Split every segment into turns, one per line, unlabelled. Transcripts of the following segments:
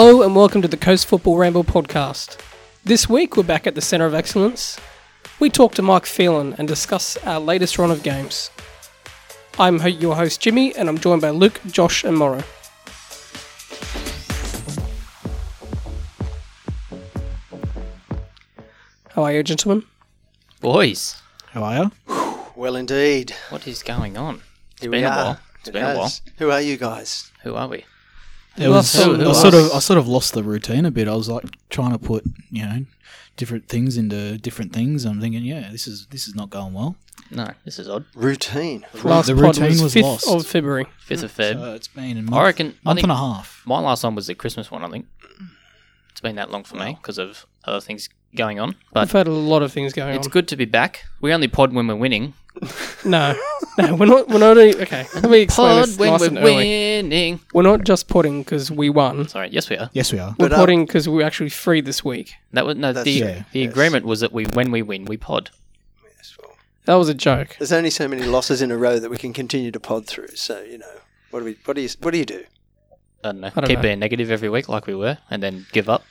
Hello and welcome to the Coast Football Ramble podcast. This week we're back at the Centre of Excellence. We talk to Mike Phelan and discuss our latest run of games. I'm your host Jimmy and I'm joined by Luke, Josh, and Morrow. How are you, gentlemen?
Boys,
How are you?
Well, indeed.
what is going on? It's
Here
been
we
a while. It's
It
been a while.
has. Who are you guys?
Who are we?
It
Who
was,
else? Who-
I
who
sort of. I sort of lost the routine a bit. I was like trying to put, you know, different things into different things. I'm thinking, yeah, this is this is not going well.
No, this is odd.
Routine.
Last
the
pod
routine
was,
was
5th
lost.
of February.
Fifth of Feb.
So it's been a month,
I reckon. I
month
think
and a half.
my last one was the Christmas one. I think it's been that long for me because of other things going on. But I've
had a lot of things going
it's
on.
good to be back. We only pod when we're winning.
No, no, we're not. We're not. Okay, let me explain
Pod
this
when
nice
we're
and early.
winning.
We're not just potting because we won.
Sorry. Yes, we are.
Yes, we are.
We're
But, uh,
potting because we're actually free this week.
That was no.
That's-
The
Yeah,
the
yes.
agreement was that we when we win we pod.
Yes, well,
That was a joke.
there's only so many losses in a row that we can continue to pod through. So you know, what do we? What do you? What do you do?
I don't know.
I don't
keep
know.
being negative every week like we were, and then give up.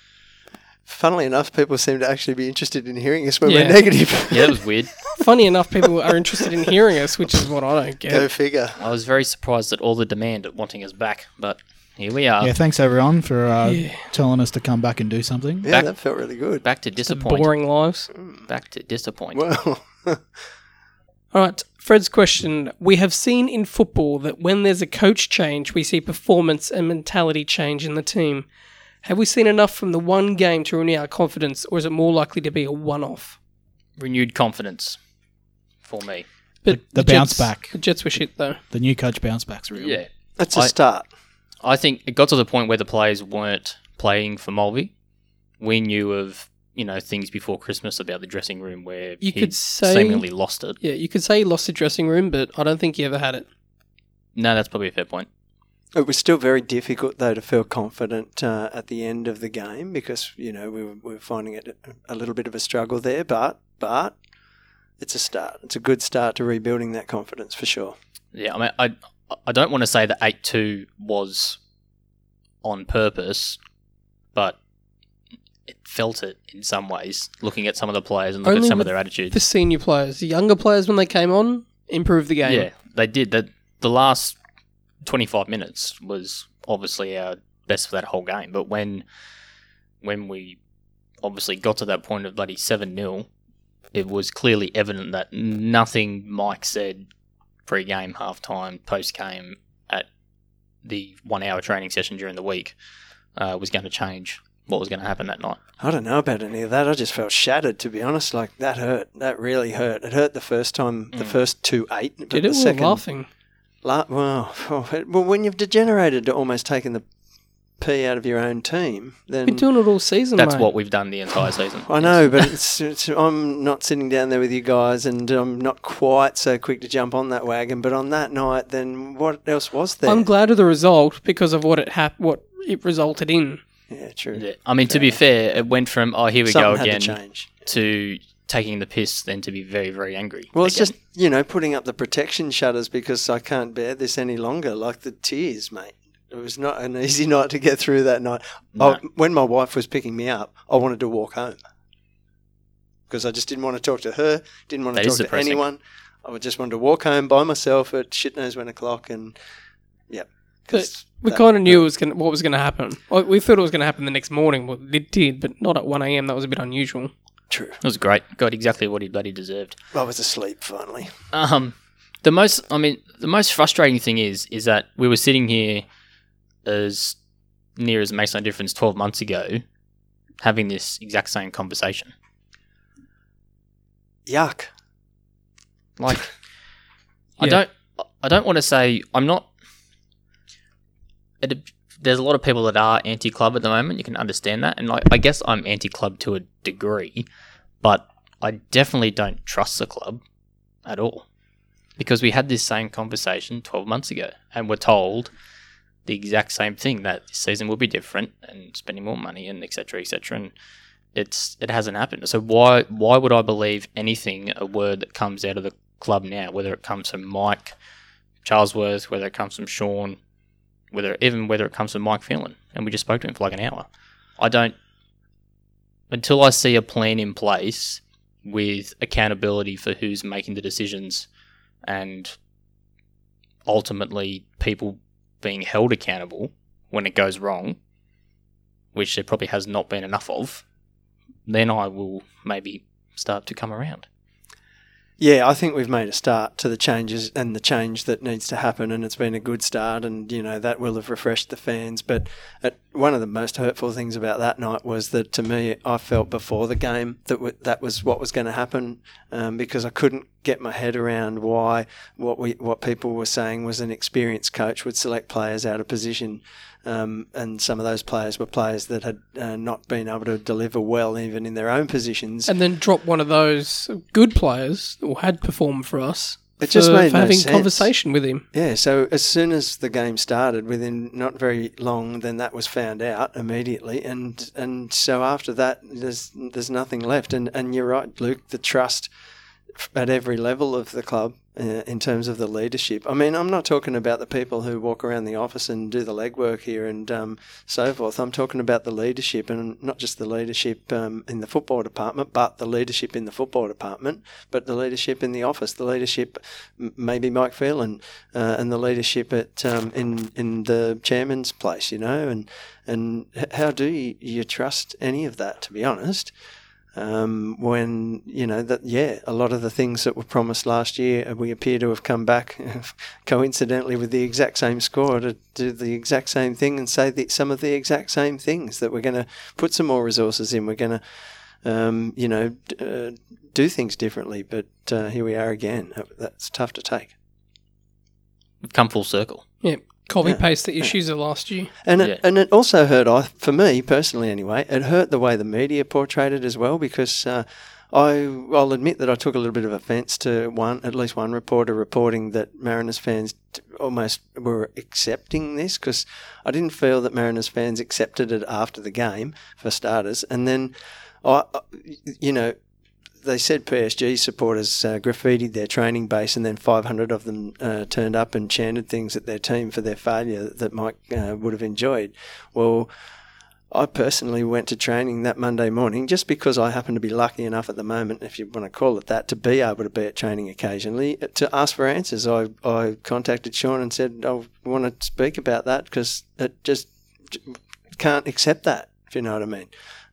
Funnily enough, people seem to actually be interested in hearing us when
Yeah.
we're negative.
Yeah, that was weird.
Funny enough, people are interested in hearing us, which is what I don't get.
Go figure.
I was very surprised at all the demand at wanting us back, but here we are.
yeah, thanks everyone for uh,
Yeah.
telling us to come back and do something.
Yeah,
Back-
that felt really good.
Back to
The
disappoint.
boring lives.
Back to disappoint.
Well,
All right, Fred's question. We have seen in football that when there's a coach change, we see performance and mentality change in the team. Have we seen enough from the one game to renew our confidence, or is it more likely to be a one off?
renewed confidence for me.
But
The bounce back.
The Jets were shit, though.
The new coach bounce back's real.
Yeah.
that's a
I-
start.
I think it got to the point where the players weren't playing for Mulvey. We knew of, you know, things before Christmas about the dressing room where
You
he
could say-
seemingly lost it.
Yeah, you could say he lost the dressing room, but I don't think he ever had it.
No, that's probably a fair point.
It was still very difficult though to feel confident uh, at the end of the game because you know we were, we were finding it a little bit of a struggle there. But but it's a start. It's a good start to rebuilding that confidence for sure.
Yeah, I mean, I I don't want to say that eight two was on purpose, but it felt it in some ways. Looking at some of the players and look
Only
at some of their attitudes.
The senior players, the younger players, when they came on, improved the game.
Yeah, they did. The, the last 25 minutes was obviously our best for that whole game. But when when we obviously got to that point of bloody 7 0, it was clearly evident that nothing Mike said pre game, half time, post game, at the one hour training session during the week uh, was going to change what was going to happen that night.
I don't know about any of that. I just felt shattered, to be honest. Like that hurt. That really hurt. It hurt the first time, the
Mm.
first two eight. But
Did
the
it? We were
second,
laughing.
La- well, well, when you've degenerated to almost taking the pee out of your own team, then
Been doing it all season,
That's
mate.
what we've done the entire season.
I know, but it's, it's, I'm not sitting down there with you guys, and I'm not quite so quick to jump on that wagon. But on that night, then what else was there?
I'm glad of the result because of what it hap- what it resulted in.
Yeah, true.
Yeah. I mean, to be fair, it went from, oh, here we
Something
go
had
again.
to change.
to taking the piss then to be very very angry
Well, it's just you know putting up the protection shutters because I can't bear this any longer. Like the tears, mate. It was not an easy night to get through that night.
No.
I, when my wife was picking me up, I wanted to walk home because I just didn't want to talk to her. Didn't want to
That is
talk to anyone. I just wanted to walk home by myself at shit knows when o'clock, and yeah. 'cause
We kind of knew it was gonna, what was going to happen. We thought it was going to happen the next morning. Well, it did, but not at 1 a.m. That was a bit unusual.
True.
it was great got exactly what he bloody deserved
I was asleep finally.
um the most i mean the most frustrating thing is is that we were sitting here as near as it makes no difference 12 months ago having this exact same conversation
Yuck.
like i
Yeah.
don't i don't want to say i'm not it, there's a lot of people that are anti-club at the moment. You can understand that, and like, I guess I'm anti-club to a degree, but I definitely don't trust the club at all because we had this same conversation 12 months ago, and we're told the exact same thing that this season will be different and spending more money and etc. etc. And it's it hasn't happened. So why why would I believe anything a word that comes out of the club now, whether it comes from Mike Charlesworth, whether it comes from Sean, whether even whether it comes from Mike Phelan, and we just spoke to him for like an hour. I don't until I see a plan in place with accountability for who's making the decisions and ultimately people being held accountable when it goes wrong, which there probably has not been enough of, then I will maybe start to come around.
Yeah, I think we've made a start to the changes and the change that needs to happen, and it's been a good start, and you know that will have refreshed the fans. But at, one of the most hurtful things about that night was that to me, I felt before the game that w- that was what was going to happen um, because I couldn't get my head around why what we what people were saying was an experienced coach would select players out of position um, and some of those players were players that had uh, not been able to deliver well, even in their own positions.
And then drop one of those good players or had performed for us.
It just made
for
no
having
sense.
conversation with him.
Yeah, so as soon as the game started, within not very long, then that was found out immediately, and and so after that, there's there's nothing left. And and you're right, Luke. The trust at every level of the club uh, in terms of the leadership. I mean, I'm not talking about the people who walk around the office and do the legwork here and um, so forth. I'm talking about the leadership, and not just the leadership um, in the football department, but the leadership in the football department, but the leadership in the office, the leadership, maybe Mike Phelan, uh, and the leadership at um, in in the chairman's place, you know, and and how do you, you trust any of that? To be honest um, when you know that yeah a lot of the things that were promised last year uh, we appear to have come back coincidentally with the exact same score to do the exact same thing and say the, some of the exact same things that we're going to put some more resources in we're going to um, you know d- uh, do things differently but uh, here we are again. That's tough to take.
We've come full circle.
Yeah, copy
Yeah.
paste the issues of last year.
And it,
Yeah.
and it also hurt, I for me personally anyway, it hurt the way the media portrayed it as well because uh, I I'll admit that I took a little bit of offence to one at least one reporter reporting that Mariners fans t- almost were accepting this because I didn't feel that Mariners fans accepted it after the game for starters, and then I I- you know they said PSG supporters uh, graffitied their training base, and then 500 of them uh, turned up and chanted things at their team for their failure that Mike uh, would have enjoyed. Well, I personally went to training that Monday morning just because I happen to be lucky enough at the moment, if you want to call it that, to be able to be at training occasionally to ask for answers. I, I contacted Sean and said, I want to speak about that because it just can't accept that, if you know what I mean.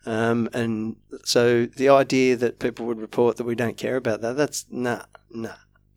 Um, and so the idea that people would report that we don't care about that, that's nah, nah.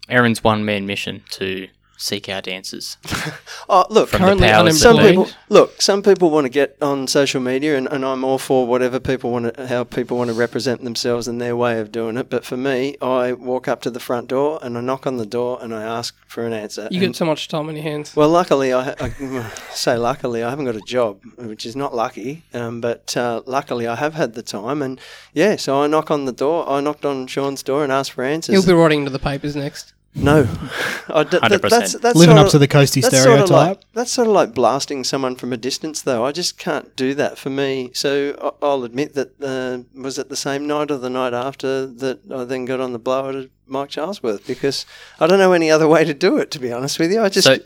Aaron's one man mission to seek out answers.
Oh, look,
From
Currently
the
some
that
unemployed.
be.
people look. Some people want to get on social media, and, and I'm all for whatever people want to, how people want to represent themselves and their way of doing it. But for me, I walk up to the front door and I knock on the door and I ask for an answer.
You
And-
get so much time on your hands.
well, luckily, I, I say luckily, I haven't got a job, which is not lucky. Um, but uh, luckily, I have had the time, and yeah, so I knock on the door. I knocked on Sean's door and asked for answers.
He'll be writing to the papers next.
No, I d- that-
100%.
that's, that's
Living
sort
up to the coastie
that's sort of
stereotype.
like that's sort of like blasting someone from a distance, though. I just can't do that for me. So I- I'll admit that uh, was it the same night or the night after that I then got on the blower to Mike Charlesworth because I don't know any other way to do it. To be honest with you, I just
so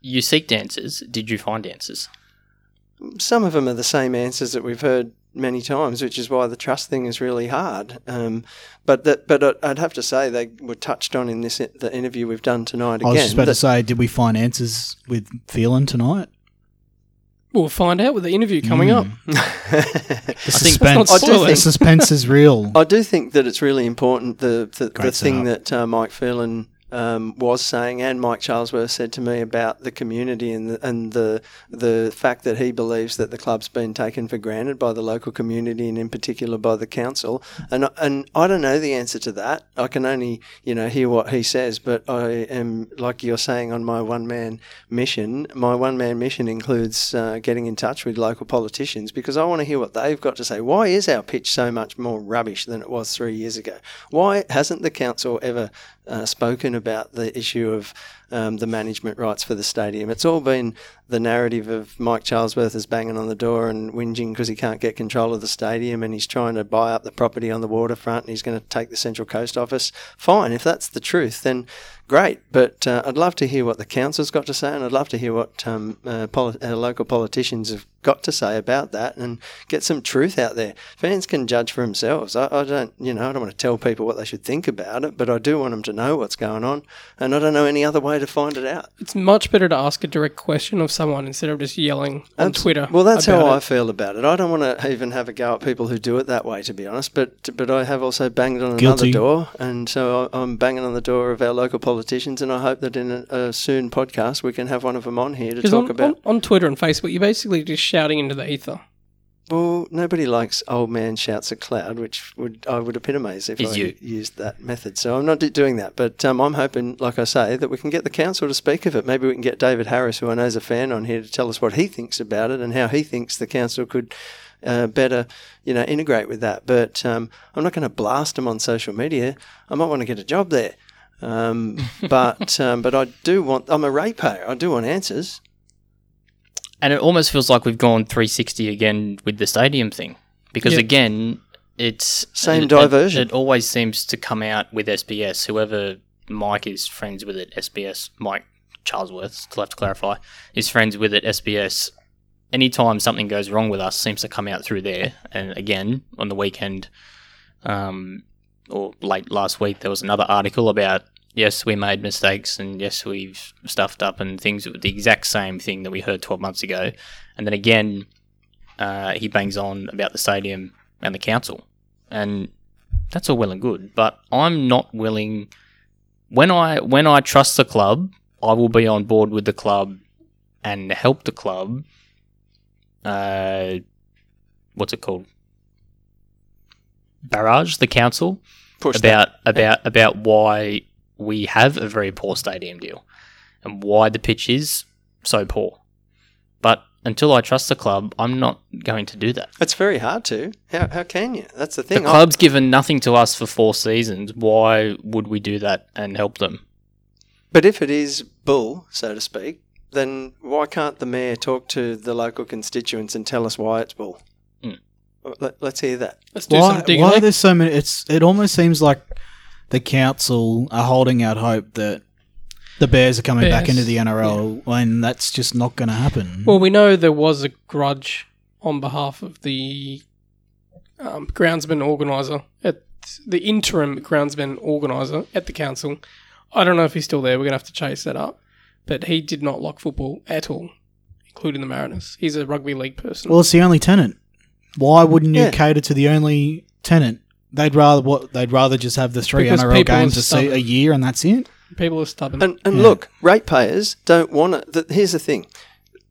you seek answers. Did you find answers?
some of them are the same answers that we've heard many times, which is why the trust thing is really hard. Um, but that, but I- I'd have to say they were touched on in this the interview we've done tonight again.
I was
again.
just about to say, did we find answers with Phelan tonight?
We'll find out with the interview coming up.
The
think-
Let's not
suspense, the suspense is real.
I do think that it's really important the the, the thing
setup.
that uh, Mike Phelan um, was saying and Mike Charlesworth said to me about the community and the, and the the fact that he believes that the club's been taken for granted by the local community and in particular by the council. And and I don't know the answer to that. I can only you know hear what he says but I am like you're saying on my one man mission. My one man mission includes uh, getting in touch with local politicians because I want to hear what they've got to say. Why is our pitch so much more rubbish than it was three years ago? Why hasn't the council ever uh, spoken about the issue of um, the management rights for the stadium. It's all been the narrative of Mike Charlesworth is banging on the door and whinging because he can't get control of the stadium and he's trying to buy up the property on the waterfront and he's going to take the Central Coast office. Fine, if that's the truth, then great. But uh, I'd love to hear what the council's got to say, and I'd love to hear what um, uh, poli- uh, local politicians have got to say about that, and get some truth out there. Fans can judge for themselves. I, I don't, you know, I don't want to tell people what they should think about it, but I do want them to know what's going on, and I don't know any other way to find it out.
It's much better to ask a direct question of someone instead of just yelling on
Abs-
Twitter.
Well, that's how
about
I feel about it. I don't want to even have a go at people who do it that way, to be honest. But but I have also banged on
Guilty.
another door, and so I- I'm banging on the door of our local politicians, and I hope that in a, a soon podcast we can have one of them on here to talk
on,
about.
on, on Twitter and Facebook, you're basically just shouting into the ether.
Well, nobody likes old man shouts at cloud, which would I would epitomise if
Is
I
you.
used that method. So I'm not do- doing that, but um, I'm hoping, like I say, that we can get the council to speak of it. Maybe we can get David Harris, who I know is a fan, on here to tell us what he thinks about it and how he thinks the council could uh, better, you know, integrate with that. But um, I'm not going to blast them on social media. I might want to get a job there. Um, but um, but I do want. I'm a ratepayer. I do want answers.
And it almost feels like we've gone 360 again with the stadium thing. Because
Yeah.
again, it's
Same
it-
diversion.
It, it always seems to come out with SBS. Whoever Mike is friends with at SBS, Mike Charlesworth, still have to clarify, is friends with at SBS. Anytime something goes wrong with us, seems to come out through there. And again, on the weekend, um, or late last week, there was another article about yes, we made mistakes, and yes, we've stuffed up, and things the exact same thing that we heard 12 months ago. And then again, uh, he bangs on about the stadium and the council, and that's all well and good. But I'm not willing. When I when I trust the club, I will be on board with the club and help the club. Uh, what's it called? Barrage the council
Push
about about about why we have a very poor stadium deal and why the pitch is so poor. But until I trust the club, I'm not going to do that.
It's very hard to. How, how can you? That's the
The
thing. I-
club's given nothing to us for four seasons. Why would we do that and help them?
But if it is bull, so to speak, then why can't the mayor talk to the local constituents and tell us why it's bull? Let, us hear that.
Let's do
Why,
some digging.
why
eh?
are there so many? It's it almost seems like the council are holding out hope that the Bears are coming back into the NRL when that's just not going to happen.
Well, we know there was a grudge on behalf of the um, groundsman organizer at the interim groundsman organizer at the council. I don't know if he's still there. We're gonna have to chase that up. But he did not like football at all, including the Mariners. He's a rugby league person.
well, it's the only tenant. Why wouldn't you
Yeah.
cater to the only tenant? They'd rather what? They'd rather just have the three
Because
NRL
people
games a, se-
stubborn.
a year and that's it.
People are stubborn.
And, and
Yeah.
look, ratepayers don't want it. The, here's the thing.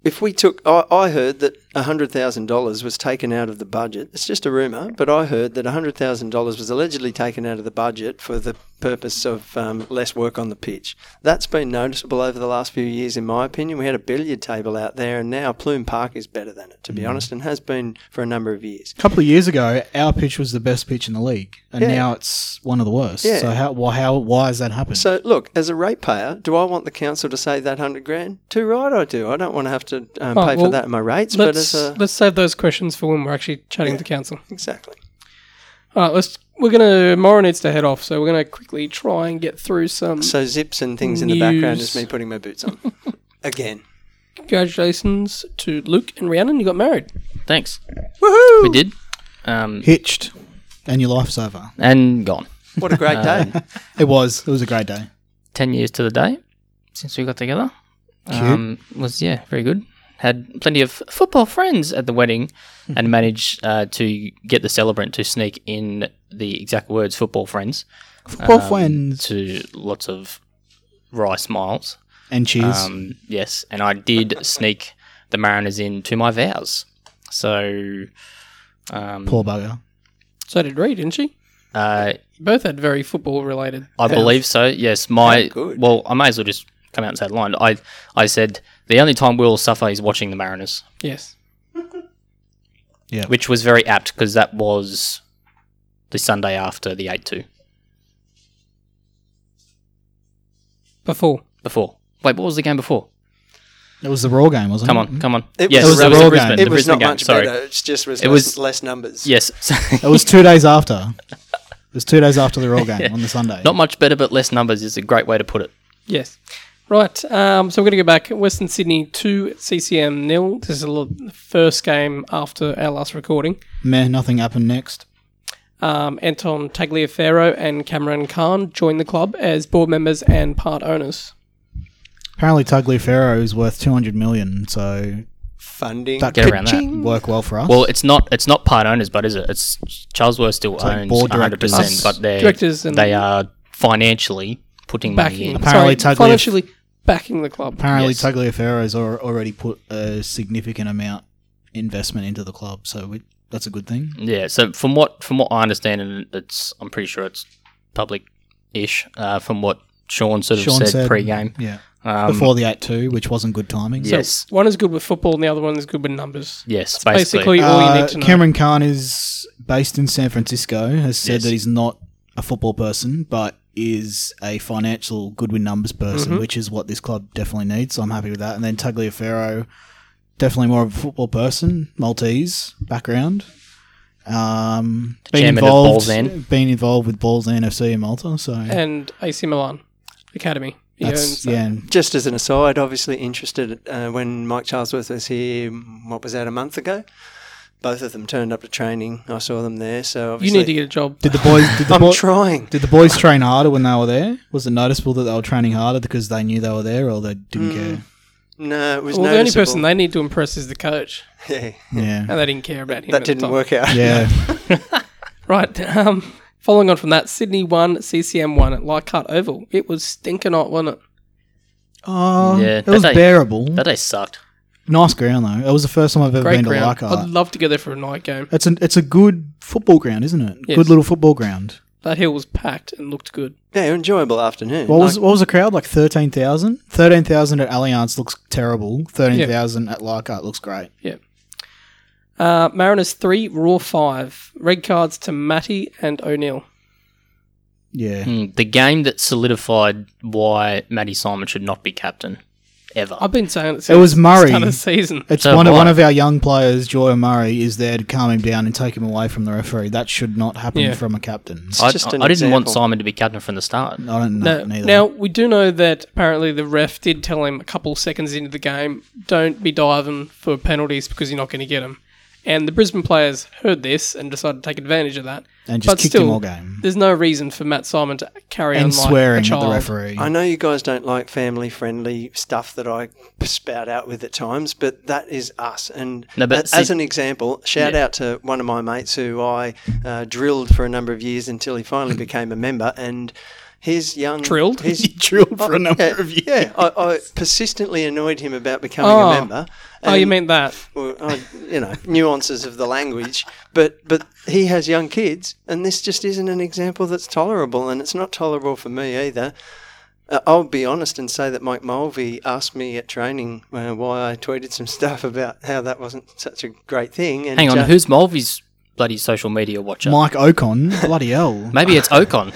If we took, I, I heard that $100,000 was taken out of the budget. It's just a rumour, but I heard that $100,000 was allegedly taken out of the budget for the purpose of um, less work on the pitch. That's been noticeable over the last few years, in my opinion. We had a billiard table out there, and now Pluim Park is better than it, to
Mm.
be honest, and has been for a number of years.
A couple of years ago, our pitch was the best pitch in the league, and
Yeah.
now it's one of the worst.
Yeah.
So how? Why? How? Why has that happened?
So, look, as a ratepayer, do I want the council to save that 100 grand? Too right, I do. I don't want to have to um,
Oh,
pay
well,
for that in my rates, but
let's
a.
let's save those questions for when we're actually chatting
Yeah.
to council.
Exactly.
All right, let's. We're gonna. Mara needs to head off, so we're gonna quickly try and get through some.
So zips and things in the background is me putting my boots on. Again.
Congratulations to Luke and Rhiannon. You got married.
Thanks.
Woohoo!
We did. Um,
Hitched, and your life's over.
and gone.
What a great day.
It was. It was a great day.
10 years to the day since we got together.
Cute.
Um, was, yeah, very good. Had plenty of football friends at the wedding and managed uh, to get the celebrant to sneak in the exact words football friends.
Football
um,
friends
To lots of wry smiles.
and cheers.
Um, yes, and I did sneak the Mariners in to my vows. So, um,
Poor bugger.
So did Reed, didn't she?
uh,
Both had very football related.
I believe so. Yes, my
How good.
well, I may as well just come out and say the line. I I said the only time we'll suffer is watching the Mariners,
Yes. Yeah.
which was very apt because that was the Sunday after the eight two
Before.
before. Wait, what was the game before?
It was the Raw game, wasn't it?
Come
it?
on, mm-hmm. come on.
It
yes,
was the
that
Raw
Brisbane,
game.
the
it was
Brisbane
not
game.
much
Sorry.
better. It's just was
It
less,
was-
less numbers.
Yes,
It was two days after. It was two days after the Raw game on the Sunday.
not much better, but less numbers is a great way to put it.
Yes. Right. Um, so we're going to go back. Western Sydney 2, CCM nil. This is a lo- the first game after our last recording.
Meh, nothing happened next.
Um, Anton Tagliaferro and Cameron Khan joined the club as board members and part owners.
Apparently, Tagliaferro is worth two hundred million, so
Funding.
that
Get around that.
work well for us.
Well, it's not it's not part owners, but is it? It's Charlesworth still
like
owns
board
100, percent
directors.
but they're
Directors and
they are financially putting money
backing,
in.
Apparently
sorry,
Tagliaf-
financially backing the club.
apparently
yes.
Tagliaferro's al- already put a significant amount investment into the club, so we, that's a good thing.
Yeah. So from what from what I understand, and it's I'm pretty sure it's public ish. Uh, from what Sean sort of
Sean
said,
said
pre-game.
yeah,
Um,
before the eight two, which wasn't good timing.
So
yes.
one is good with football and the other one is good with numbers.
yes.
Basically,
Basically.
all you
Uh,
need to know.
Cameron Khan is based in San Francisco. Has said
Yes.
that he's not a football person, but is a financial Goodwin numbers person,
Mhm.
which is what this club definitely needs. So I'm happy with that. And then Tagliaferro, definitely more of a football person, Maltese background. Um, been
Chairman
involved,
Balzan.
been involved with Balzan FC in Malta. So
and AC Milan Academy.
That's
owns
yeah. and
Just as an aside, obviously interested uh, when Mike Charlesworth was here. What was that a month ago? Both of them turned up to training. I saw them there. So
You need to get a job.
Did the boys? Did the,
I'm
boy,
trying.
did the boys train harder when they were there? Was it noticeable that they were training harder because they knew they were there, or they didn't
Mm,
care?
No, it was
Well, the only person they need to impress is the coach,
yeah,
Yeah,
and they didn't care about him.
that
at
didn't
time.
work out.
yeah.
Right. Um, following on from that, Sydney won, CCM won at Leichhardt Oval. It was stinking hot, wasn't it?
Oh,
Yeah,
it was
day-
bearable.
that day sucked.
Nice ground though. It was the first time I've ever
Great
been to
ground.
Leichhardt.
I'd love to go there for a night game.
It's a it's a good football ground, isn't it?
Yes.
Good little football ground.
That hill was packed and looked good.
Yeah, enjoyable afternoon.
What was what was the crowd like? Thirteen thousand. Thirteen thousand at Allianz looks terrible. Thirteen thousand at Leichhardt looks great. Yeah.
Uh, Mariners 3, Raw 5. Red cards to Matty and O'Neill.
Yeah,
Mm, the game that solidified why Matty Simon should not be captain ever.
I've been saying it since
It was Murray.
the start of the season.
it's
So
one of one of our young players, Joy Murray, is there to calm him down and take him away from the referee. That should not happen
Yeah.
from a captain.
It's
I,
just
I
an
didn't want. Simon to be captain from the start.
I don't
No,
know neither.
now, we do know that apparently the ref did tell him a couple seconds into the game, don't be diving for penalties because you're not going to get them. And the Brisbane players heard this and decided to take advantage of that.
and just
but
kicked
still,
him all game
There's no reason for Matt Simon to carry on
and
like
swearing
a
at the referee.
I know you guys don't like family friendly stuff that I spout out with at times, but that is us. And
No, but
a-
see-
as an example, shout
Yeah.
out to one of my mates who I uh, drilled for a number of years until he finally became a member. And his young
Drilled?
his,
drilled for a number
yeah,
of years.
Yeah, I, I persistently annoyed him about becoming
Oh.
a member.
Oh, you
and-
mean that?
well, I, you know, nuances of the language, but but he has young kids, and this just isn't an example that's tolerable, and it's not tolerable for me either. Uh, I'll be honest and say that Mike Mulvey asked me at training uh, why I tweeted some stuff about how that wasn't such a great thing. And
Hang on,
uh,
who's Mulvey's bloody social media watcher?
Mike Okon, bloody hell.
Maybe it's Okon.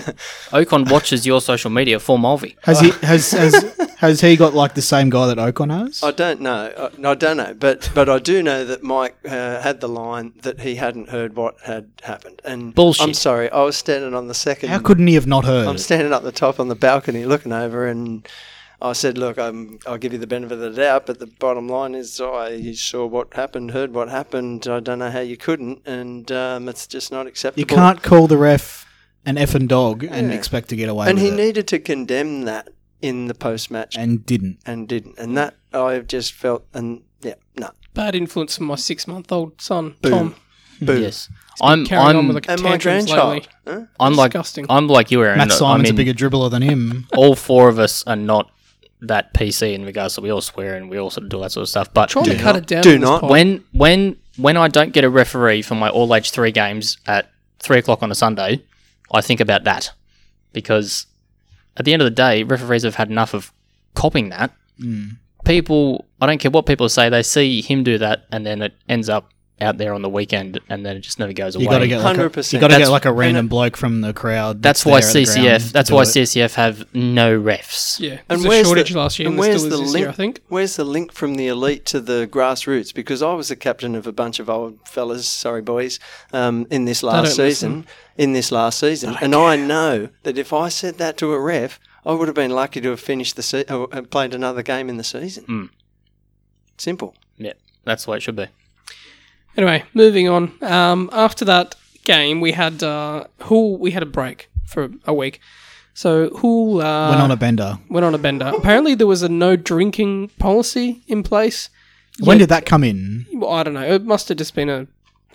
Okon watches your social media for Mulvey.
Has he has has has he got like the same guy that Okon has?
I don't know. I, I don't know, but but I do know that Mike uh, had the line that he hadn't heard what had happened. And
Bullshit.
I'm sorry, I was standing on the second.
How couldn't he have not heard?
I'm standing up the top on the balcony looking over, and I said, "Look, I'm, I'll give you the benefit of the doubt, but the bottom line is, I saw what happened, heard what happened. I don't know how you couldn't, and um, it's just not acceptable."
you can't call the ref an effing dog and
Yeah.
expect to get away
And
with
he
it.
needed to condemn that in the post match, and,
and didn't.
And didn't. And that I just felt, and yeah, no,
Bad influence from my six month old son,
Boom.
Tom.
boo.
Yes, I'm.
Carrying on
I'm.
with a
And my grandchild, huh?
I'm like.
Disgusting.
I'm like you, Aaron.
Matt
I
Simon's
mean,
a bigger dribbler than him.
all four of us are not that PC in regards to we all swear and we all sort of do that sort of stuff. But
Trying to cut it down.
Do not.
pod.
when when when I don't get a referee for my all age three games at three o'clock on a Sunday, I think about that because at the end of the day, referees have had enough of copying that.
Mm.
People, I don't care what people say, they see him do that, and then it ends up out there on the weekend, and then it just never goes away.
You got to get like a,
100%.
you got to get like a random bloke from the crowd.
that's why
there at
CCF.
to
That's why
it.
CCF have no refs.
Yeah,
And
and a
where's
shortage
the-
last year,
and
and,
where's the link-
year, I think.
Where's the link from the elite to the grassroots? Because I was the captain of a bunch of old fellas, sorry boys, um, in this last
don't
season. In this last season, and I know that if I said that to a ref, I would have been lucky to have finished the se- or uh, played another game in the season.
Mm.
Simple.
Yeah, that's the way it should be.
Anyway, moving on. Um, after that game, we had uh, Hull. We had a break for a week, so Hull uh,
Went on a bender.
went on a bender. Apparently, there was a no drinking policy in place.
When
Yeah.
did that come in?
Well, I don't know. It must have just been a.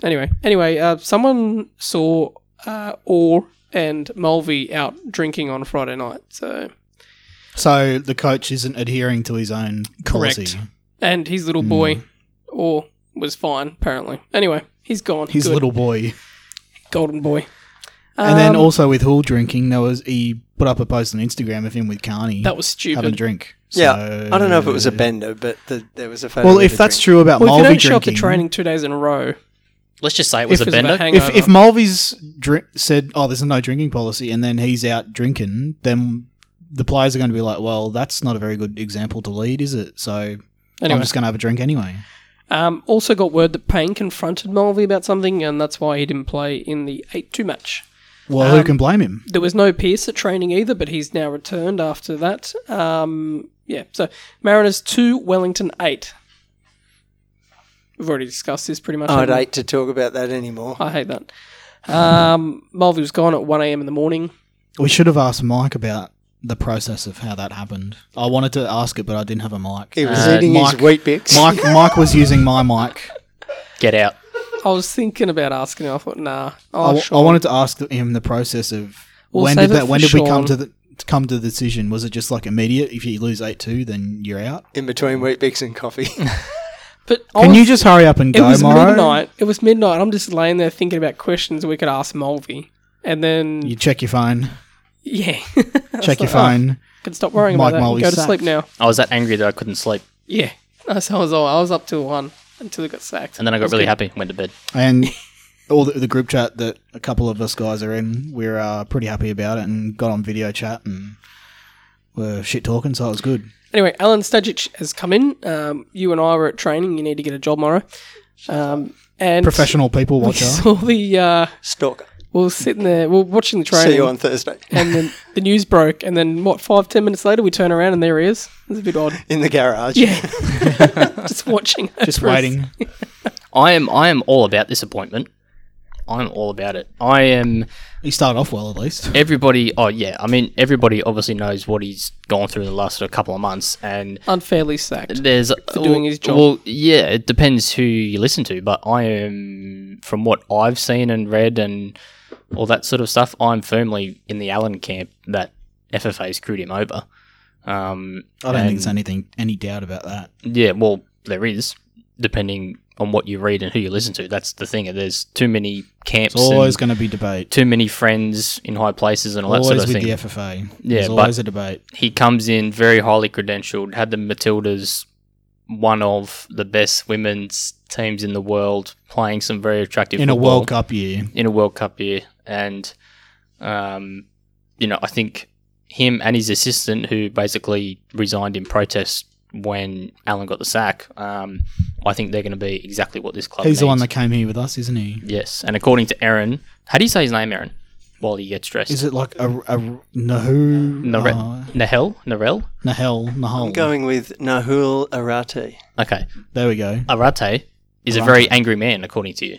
Anyway, anyway, uh, someone saw uh, Orr and Mulvey out drinking on Friday night. So,
So the coach isn't adhering to his own
Correct.
policy.
and his little
Hmm.
boy, Orr, was fine. Apparently. Anyway, he's gone.
His
Good.
little boy.
golden boy.
And then
Um,
also with Hull drinking, there was he put up a post on Instagram of him with Carney
that was stupid.
having a
stupid.
drink.
Yeah, I don't know if it was a bender, but the, there was a photo.
Well,
of
if
a
that's
drink.
true about
Well, if you
Mulvey
don't show up to
drinking,
training two days in a row,
Let's just say it was
if
a
it's a
bender.
hangover,
if if Mulvey's drink, said, "Oh, there's a no drinking policy," and then he's out drinking, then the players are going to be like, "Well, that's not a very good example to lead, is it?" So I'm just going to have a drink anyway.
Um, also got word that Payne confronted Mulvey about something, and that's why he didn't play in the eight-two match.
Well, who
Um,
can blame him?
There was no Pierce at training either, but he's now returned after that. Um, yeah, so Mariners two, Wellington eight. We've already discussed this pretty much.
I'd hate to talk about that anymore.
I hate that. Um, Mulvey was gone at one a.m. in the morning.
We should have asked Mike about the process of how that happened. I wanted to ask it, but I didn't have a mic.
He was
Uh,
eating
Mike-
his Weet-Bix.
Mike, Mike was using my mic.
Get out.
I was thinking about asking him. I thought, nah.
I,
Oh,
w- I
Sean.
wanted to ask him the process of
We'll
when
save
did
it
that?
for
When did we come
Sean.
to the to come to the decision? Was it just like immediate? If you lose eight two, then you're out.
in between Weet-Bix and coffee.
But I
Can
was-
you just hurry up and
It
go,
was
Morrow?
midnight. It was midnight. I'm just laying there thinking about questions we could ask Mulvey, and then
You check your phone.
Yeah,
Check your
like, oh,
phone.
can stop worrying
Mike
about that. and
Mulvey's
Go to
sacked.
sleep now.
I was that angry that I couldn't sleep,
Yeah, that's how I was. all. I was up till one until it got sacked.
and then I got really
good.
happy. Went to bed.
And all the, the group chat that a couple of us guys are in, we're uh, pretty happy about it and got on video chat and we're shit talking, so it was good.
Anyway, Alen Stajcic has come in. Um, you and I were at training. You need to get a job, Morrow. Um, and
Professional people
We
watcher.
saw the. Uh,
Stalker.
We were sitting there. We were watching the training.
See you on Thursday
and then the news broke, and then what? Five ten minutes later, we turn around and there he is. It's a bit odd.
in the garage.
Yeah, just watching.
Just
over us.
waiting.
I am. I am all about this appointment. I'm all about it. I am.
He started off well, at least.
Everybody. Oh yeah. I mean, everybody obviously knows what he's gone through in the last sort of couple of months, and
Unfairly sacked.
there's
For doing his job.
Well, yeah, it depends who you listen to, but I am from what I've seen and read and all that sort of stuff. I'm firmly in the Alen camp that FFA screwed him over. Um,
I don't think there's anything, any doubt about that.
Yeah, well, there is, depending on what you read and who you listen to. That's the thing. There's too many camps,
It's always going to be debate.
too many friends in high places, and all that sort of thing.
with
thing.
the FFA.
Yeah,
There's always a debate.
he comes in very highly credentialed, had the Matildas, one of the best women's teams in the world, playing some very attractive
In a World Cup year.
in a World Cup year, and um, you know, I think him and his assistant, who basically resigned in protest when Alen got the sack, um, I think they're going to be exactly what this club.
He's the one that came here with us, isn't he?
Yes, and according to Aaron, how do you say his name, Aaron? While he gets dressed,
Is it like a, a Nahu?
Nare-
uh,
Nahel? Narel?
Nahel? Nahal?
I'm going with Nahul Arrarte.
Okay,
There we go.
Arrarte is a very angry man, according to you.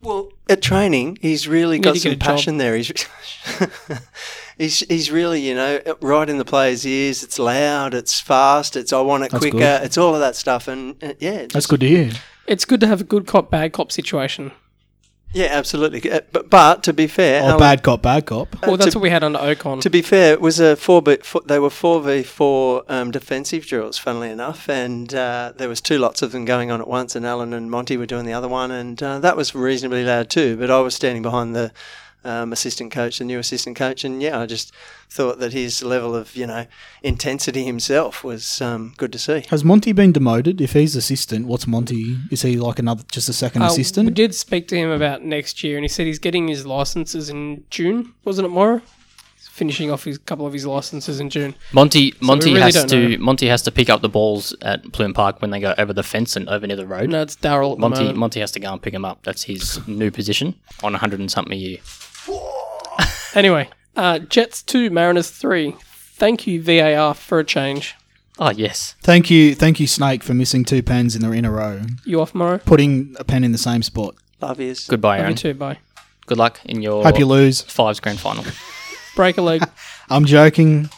Well, at training, he's really got some
get a job.
passion there. He's, he's he's really, you know, right in the players' ears. It's loud, it's fast, it's I want it
That's
quicker,
good.
it's all of that stuff. And uh, yeah,
That's good to hear.
It's good to have a good cop, bad cop situation.
Yeah, absolutely. Uh, But, but to be fair,
Or
Alen-
bad cop, bad cop.
uh,
Well, that's
to,
what we had under Okon.
to be fair, it was a four v four, they were four v four um, defensive drills, funnily enough, and uh, there was two lots of them going on at once, and Alen and Monty were doing the other one, and uh, that was reasonably loud too. But I was standing behind the um, assistant coach, the new assistant coach, and yeah, I just thought that his level of you know intensity himself was um, good to see.
Has Monty been demoted? If he's assistant, what's Monty? Is he like another, just a second
Uh,
assistant?
We did speak to him about next year, and he said he's getting his licenses in June. Wasn't it, Morrow? He's finishing off his couple of his licenses in June.
Monty Monty
really
has to
know.
Monty has to pick up the balls at Pluim Park when they go over the fence and over near the road.
No, it's Daryl. at the
Monty. Monty has to go and pick him up. That's his new position on 100 and something a year.
Anyway, uh, Jets two, Mariners three. Thank you VAR for a change.
Oh yes,
Thank you, thank you, Snake, for missing two pens in the in a row,
You off, Morrow?
putting a pen in the same spot.
Love yous.
goodbye,
Love you too. Bye.
Good luck in your
Hope you lose.
fives grand final.
Break a leg.
I'm joking.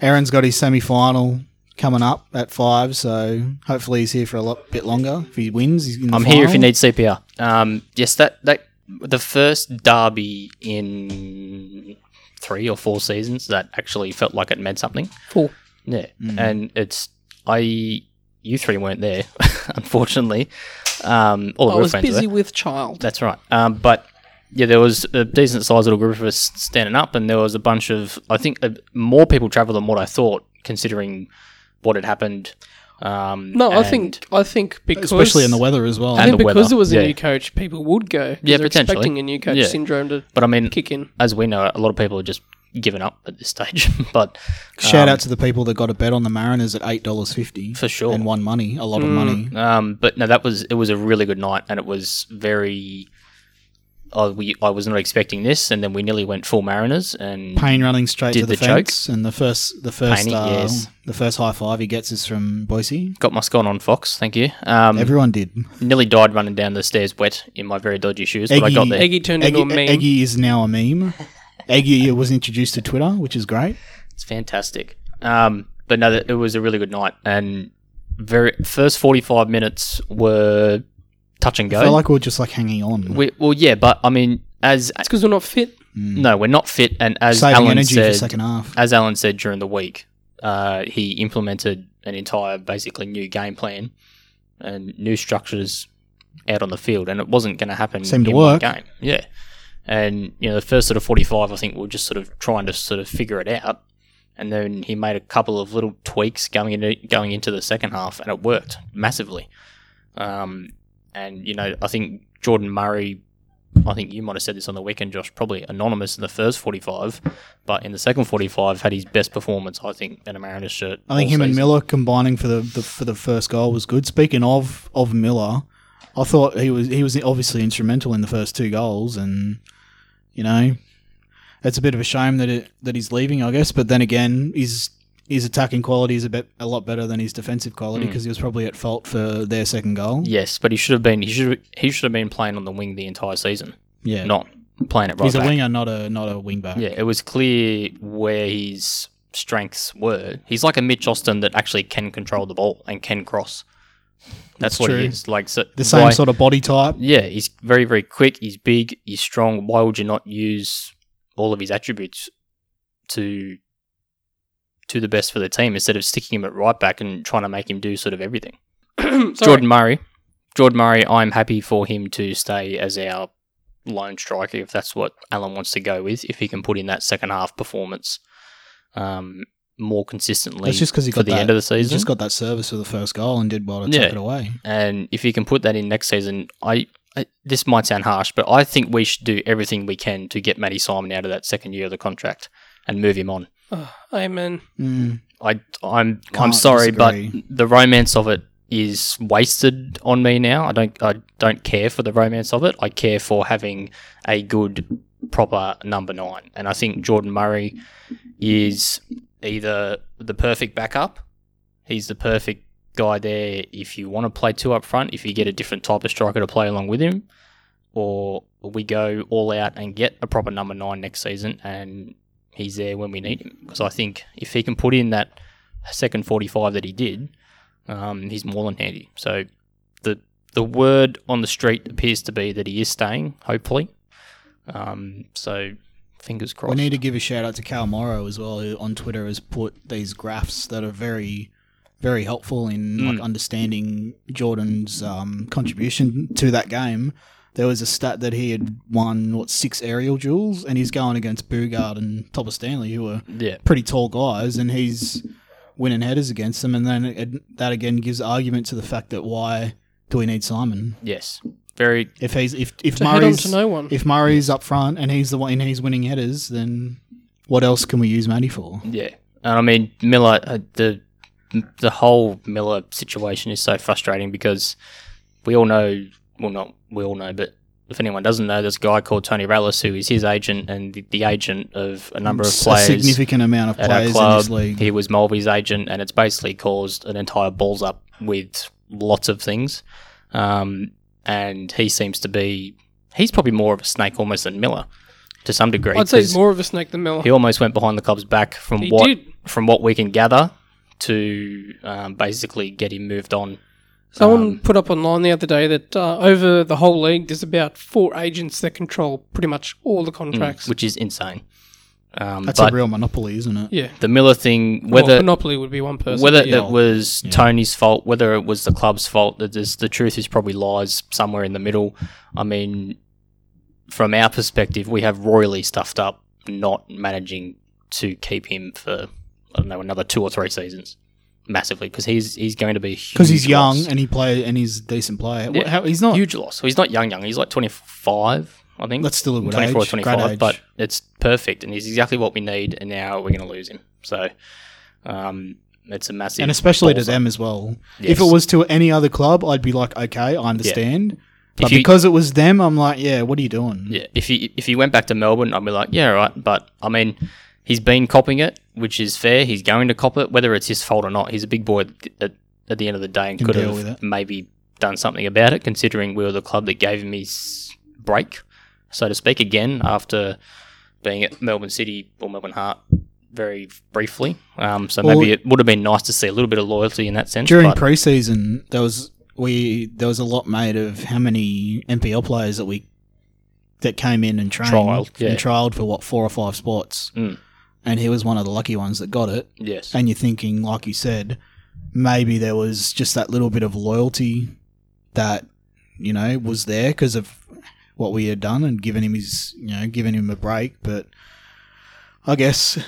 Aaron's got his semi final coming up at five, so hopefully he's here for a lot bit longer. If he wins, he's in the
I'm here if you
final.
need CPR. Um, yes, that that the first derby in three or four seasons that actually felt like it meant something.
Four.
Yeah, and it's I you three weren't there, unfortunately. Um, all the
I
real
was
friends were
busy with child.
That's right. Um, but yeah, there was a decent sized little group of us standing up, and there was a bunch of I think uh, more people travelled than what I thought, considering what had happened. Um,
No, I think I think because
especially in the weather as well.
I
And
think
the
because
weather,
there was a
yeah.
new coach, people would go.
Yeah,
they're
potentially.
expecting a new coach
Yeah.
syndrome to
But I mean,
kick in.
as we know, a lot of people are just given up at this stage. but
Shout
um,
out to the people that got a bet on the Mariners at eight dollars fifty
For sure.
and won money, a lot of
Mm.
money.
Um, but no, that was it was a really good night, and it was very. I we I was not expecting this, and then we nearly went full Mariners, and
Payne running straight
Did
to the,
the choke?
fence, and the first, the first,
Payne,
uh,
yes.
the first high five he gets is from Boise.
got my scone on Fox. Thank you. Um,
Everyone did.
nearly died running down the stairs wet in my very dodgy shoes, but I got there.
Eggy turned into a meme.
Eggy is now a meme. Eggy was introduced to Twitter, which is great.
It's fantastic. Um, but no, it was a really good night, and very first forty five minutes were touch and go.
I felt
go.
like we were just like hanging on,
we, well, yeah, but I mean, as
It's because we're not fit.
no, we're not fit, and as
saving
Alen
energy
said,
for second half.
as Alen said during the week, uh, he implemented an entire, basically new game plan and new structures out on the field, and it wasn't going to happen
Seemed to
in one
work.
game. Yeah, and you know the first sort of forty-five, I think we are just sort of trying to sort of figure it out, and then he made a couple of little tweaks going into going into the second half, and it worked massively. Um, and you know, I think Jordan Murray. I think you might have said this on the weekend, Josh. Probably anonymous in the first forty-five, but in the second forty-five, had his best performance, I think, in a Mariners shirt.
I think him and. Miller combining for the, the for the first goal was good. Speaking of of Miller, I thought he was he was obviously instrumental in the first two goals, and you know, it's a bit of a shame that it that he's leaving, I guess. But then again, his his attacking quality is a bit a lot better than his defensive quality
Hmm.
because he was probably at fault for their second goal.
Yes, but he should have been. He should. He should have been playing on the wing the entire season,
Yeah,
not playing it right
he's a
back.
winger, not a not a wing back.
Yeah, it was clear where his strengths were. He's like a Mitch Austin that actually can control the ball and can cross. That's,
That's
what
true.
he is. Like so
the same
why-
sort of body type.
Yeah, he's very very quick. He's big. He's strong. Why would you not use all of his attributes to to the best for the team instead of sticking him at right back and trying to make him do sort of everything? Jordan Murray. Jordan Murray, I'm happy for him to stay as our lone striker if that's what Alen wants to go with. If he can put in that second half performance um, more consistently
That's just because he
for
got
the
that,
end of the
He
season.
just got that service for the first goal and did well to
Yeah.
take it away.
and if he can put that in next season, I, I this might sound harsh, but I think we should do everything we can to get Matty Simon out of that second year of the contract and move him on.
Oh, amen.
Mm.
I I'm I'm sorry,
disagree.
but the romance of it is wasted on me now. I don't I don't care for the romance of it. I care for having a good proper number nine, and I think Jordan Murray is either the perfect backup. He's the perfect guy there if you want to play two up front. If you get a different type of striker to play along with him, or we go all out and get a proper number nine next season and he's there when we need him. Because I think if he can put in that second 45 that he did, um, he's more than handy. So the the word on the street appears to be that he is staying, hopefully. Um, so fingers crossed.
We need to give a shout out to Cal Morrow as well, who on Twitter has put these graphs that are very, very helpful in like
Mm.
understanding Jordan's um, contribution to that game. There was a stat that he had won what six aerial duels, and he's going against Boogaard and Topor-Stanley, who are
Yeah.
pretty tall guys, and he's winning headers against them. And then it, that again gives argument to the fact that why do we need Simon
Yes. Very.
if he's if if
To head on
Murray's
to no one.
if Murray's up front and he's the one and he's winning headers, then what else can we use Matty for?
Yeah. And I mean, Miller, uh, the the whole Miller situation is so frustrating because we all know, well, not we all know, but if anyone doesn't know, there's a guy called Tony Rallis who is his agent and the, the agent of a number of players.
a significant amount of
at our
players in
club.
this league.
He was Mulvey's agent, and it's basically caused an entire balls up with lots of things. Um, and he seems to be, he's probably more of a snake almost than Miller to some degree.
I'd say he's
'cause
more of a snake than Miller.
He almost went behind the club's back from
He
what
did.
from what we can gather to um, basically get him moved on.
Someone
Um,
put up online the other day that uh, over the whole league, there's about four agents that control pretty much all the contracts.
which is insane. Um,
That's
but
a real monopoly, isn't it?
yeah,
the Miller thing,
well,
whether
Monopoly would be one person.
whether
yeah.
it was
Yeah.
Tony's fault, whether it was the club's fault, that the truth is probably lies somewhere in the middle. I mean, from our perspective, we have royally stuffed up not managing to keep him for I don't know another two or three seasons, massively because he's he's going to be
Because he's young
loss.
and he play and he's a decent player.
Yeah.
How, he's not.
huge loss. He's not young, young. He's like 25, I think.
That's still a good
24
age, great
25, but it's perfect and he's exactly what we need. And now we're going to lose him. So um, it's a massive.
and especially to
balls up.
them as well.
Yes.
If it was to any other club, I'd be like, okay, I understand. But
you-
because it was them, I'm like, yeah, what are you doing?
Yeah, if he if he went back to Melbourne, I'd be like, yeah, right. But I mean, he's been copping it, which is fair. He's going to cop it, whether it's his fault or not. He's a big boy at, at, the end of the day and
Can
could have maybe done something about it, considering we were the club that gave him his break, so to speak, again after being at Melbourne City or Melbourne Heart very briefly. Um, so
Well-
maybe it would have been nice to see a little bit of loyalty in that sense.
During preseason, there was we there was a lot made of how many NPL players that we that came in and trained
Trialled, yeah.
and trialed for what four or five spots,
Mm.
And he was one of the lucky ones that got it.
yes,
And you're thinking, like you said, maybe there was just that little bit of loyalty that you know was there because of what we had done and given him his you know given him a break. But I guess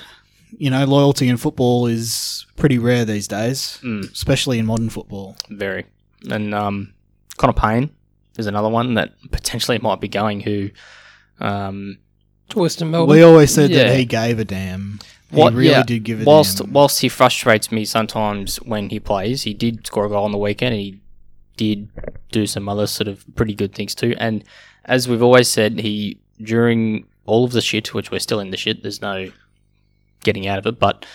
you know loyalty in football is pretty rare these days,
Mm.
especially in modern football.
Very. And um, Connor Payne is another one that potentially might be going who. Um,
to Western Melbourne.
We always said
Yeah.
that he gave a damn.
What-
he really
yeah,
did give a
whilst
damn.
whilst he frustrates me sometimes when he plays, he did score a goal on the weekend. And he did do some other sort of pretty good things too. And as we've always said, he during all of the shit, which we're still in the shit. There's no getting out of it, but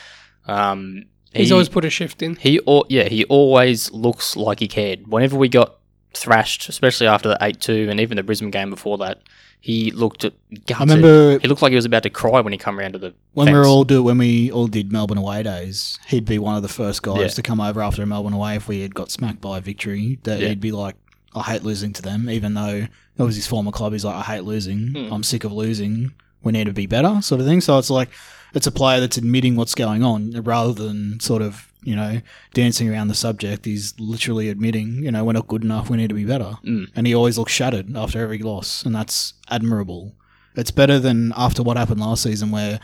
um,
He's
he-
always put a shift in.
He al- yeah, he always looks like he cared. Whenever we got thrashed, especially after the eight two and even the Brisbane game before that, he looked gutted.
I remember
he looked like he was about to cry when he come around to the
when we
fence.
were all do when we all did Melbourne away days, he'd be one of the first guys
Yeah.
to come over after a Melbourne away if we had got smacked by a victory. That
Yeah.
he'd be like, I hate losing to them, even though it was his former club. He's like, I hate losing.
Hmm.
I'm sick of losing. We need to be better, sort of thing. So it's like it's a player that's admitting what's going on rather than sort of you know dancing around the subject. He's literally admitting, you know, we're not good enough. We need to be better.
Mm.
And he always looks shattered after every loss, and that's admirable. It's better than after what happened last season where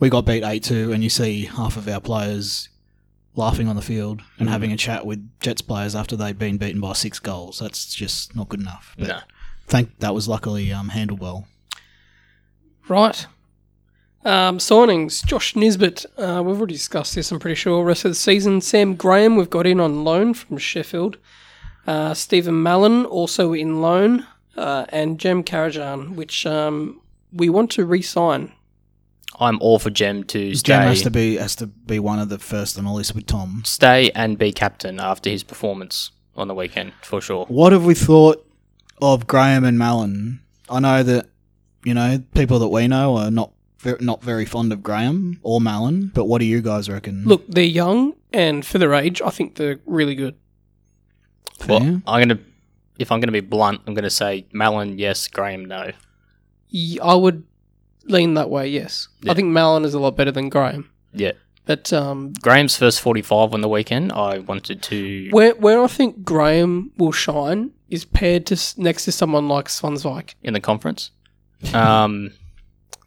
we got beat 8 2 and you see half of our players laughing on the field and
Mm.
having a chat with Jets players after they'd been beaten by six goals. That's just not good enough. But
No.
thank that was luckily um, handled well.
Right. Um, signings. Josh Nisbet. Uh, we've already discussed this, I'm pretty sure. Rest of the season. Sam Graham, we've got in on loan from Sheffield. Uh, Stephen Mallon, also in loan. Uh, and Jem Karacan, which um, we want to re sign.
I'm all for Jem to stay,
Jem has to be has to be one of the first on the list with Tom.
stay and be captain after his performance on the weekend for sure.
What have we thought of Graham and Mallon? I know that you know people that we know are not ver- not very fond of Graham or Mallon, but what do you guys reckon?
Look, they're young, and for their age, I think they're really good.
Fair?
Well, I'm gonna, if I'm gonna be blunt, I'm gonna say Malin yes, Graham no.
Y- I would lean that way, yes.
Yeah.
I think Mallon is a lot better than Graham.
Yeah,
But um,
Graham's first 45 on the weekend. I wanted to.
where where I think Graham will shine is paired to next to someone like Zwaanswijk.
in the conference. Um,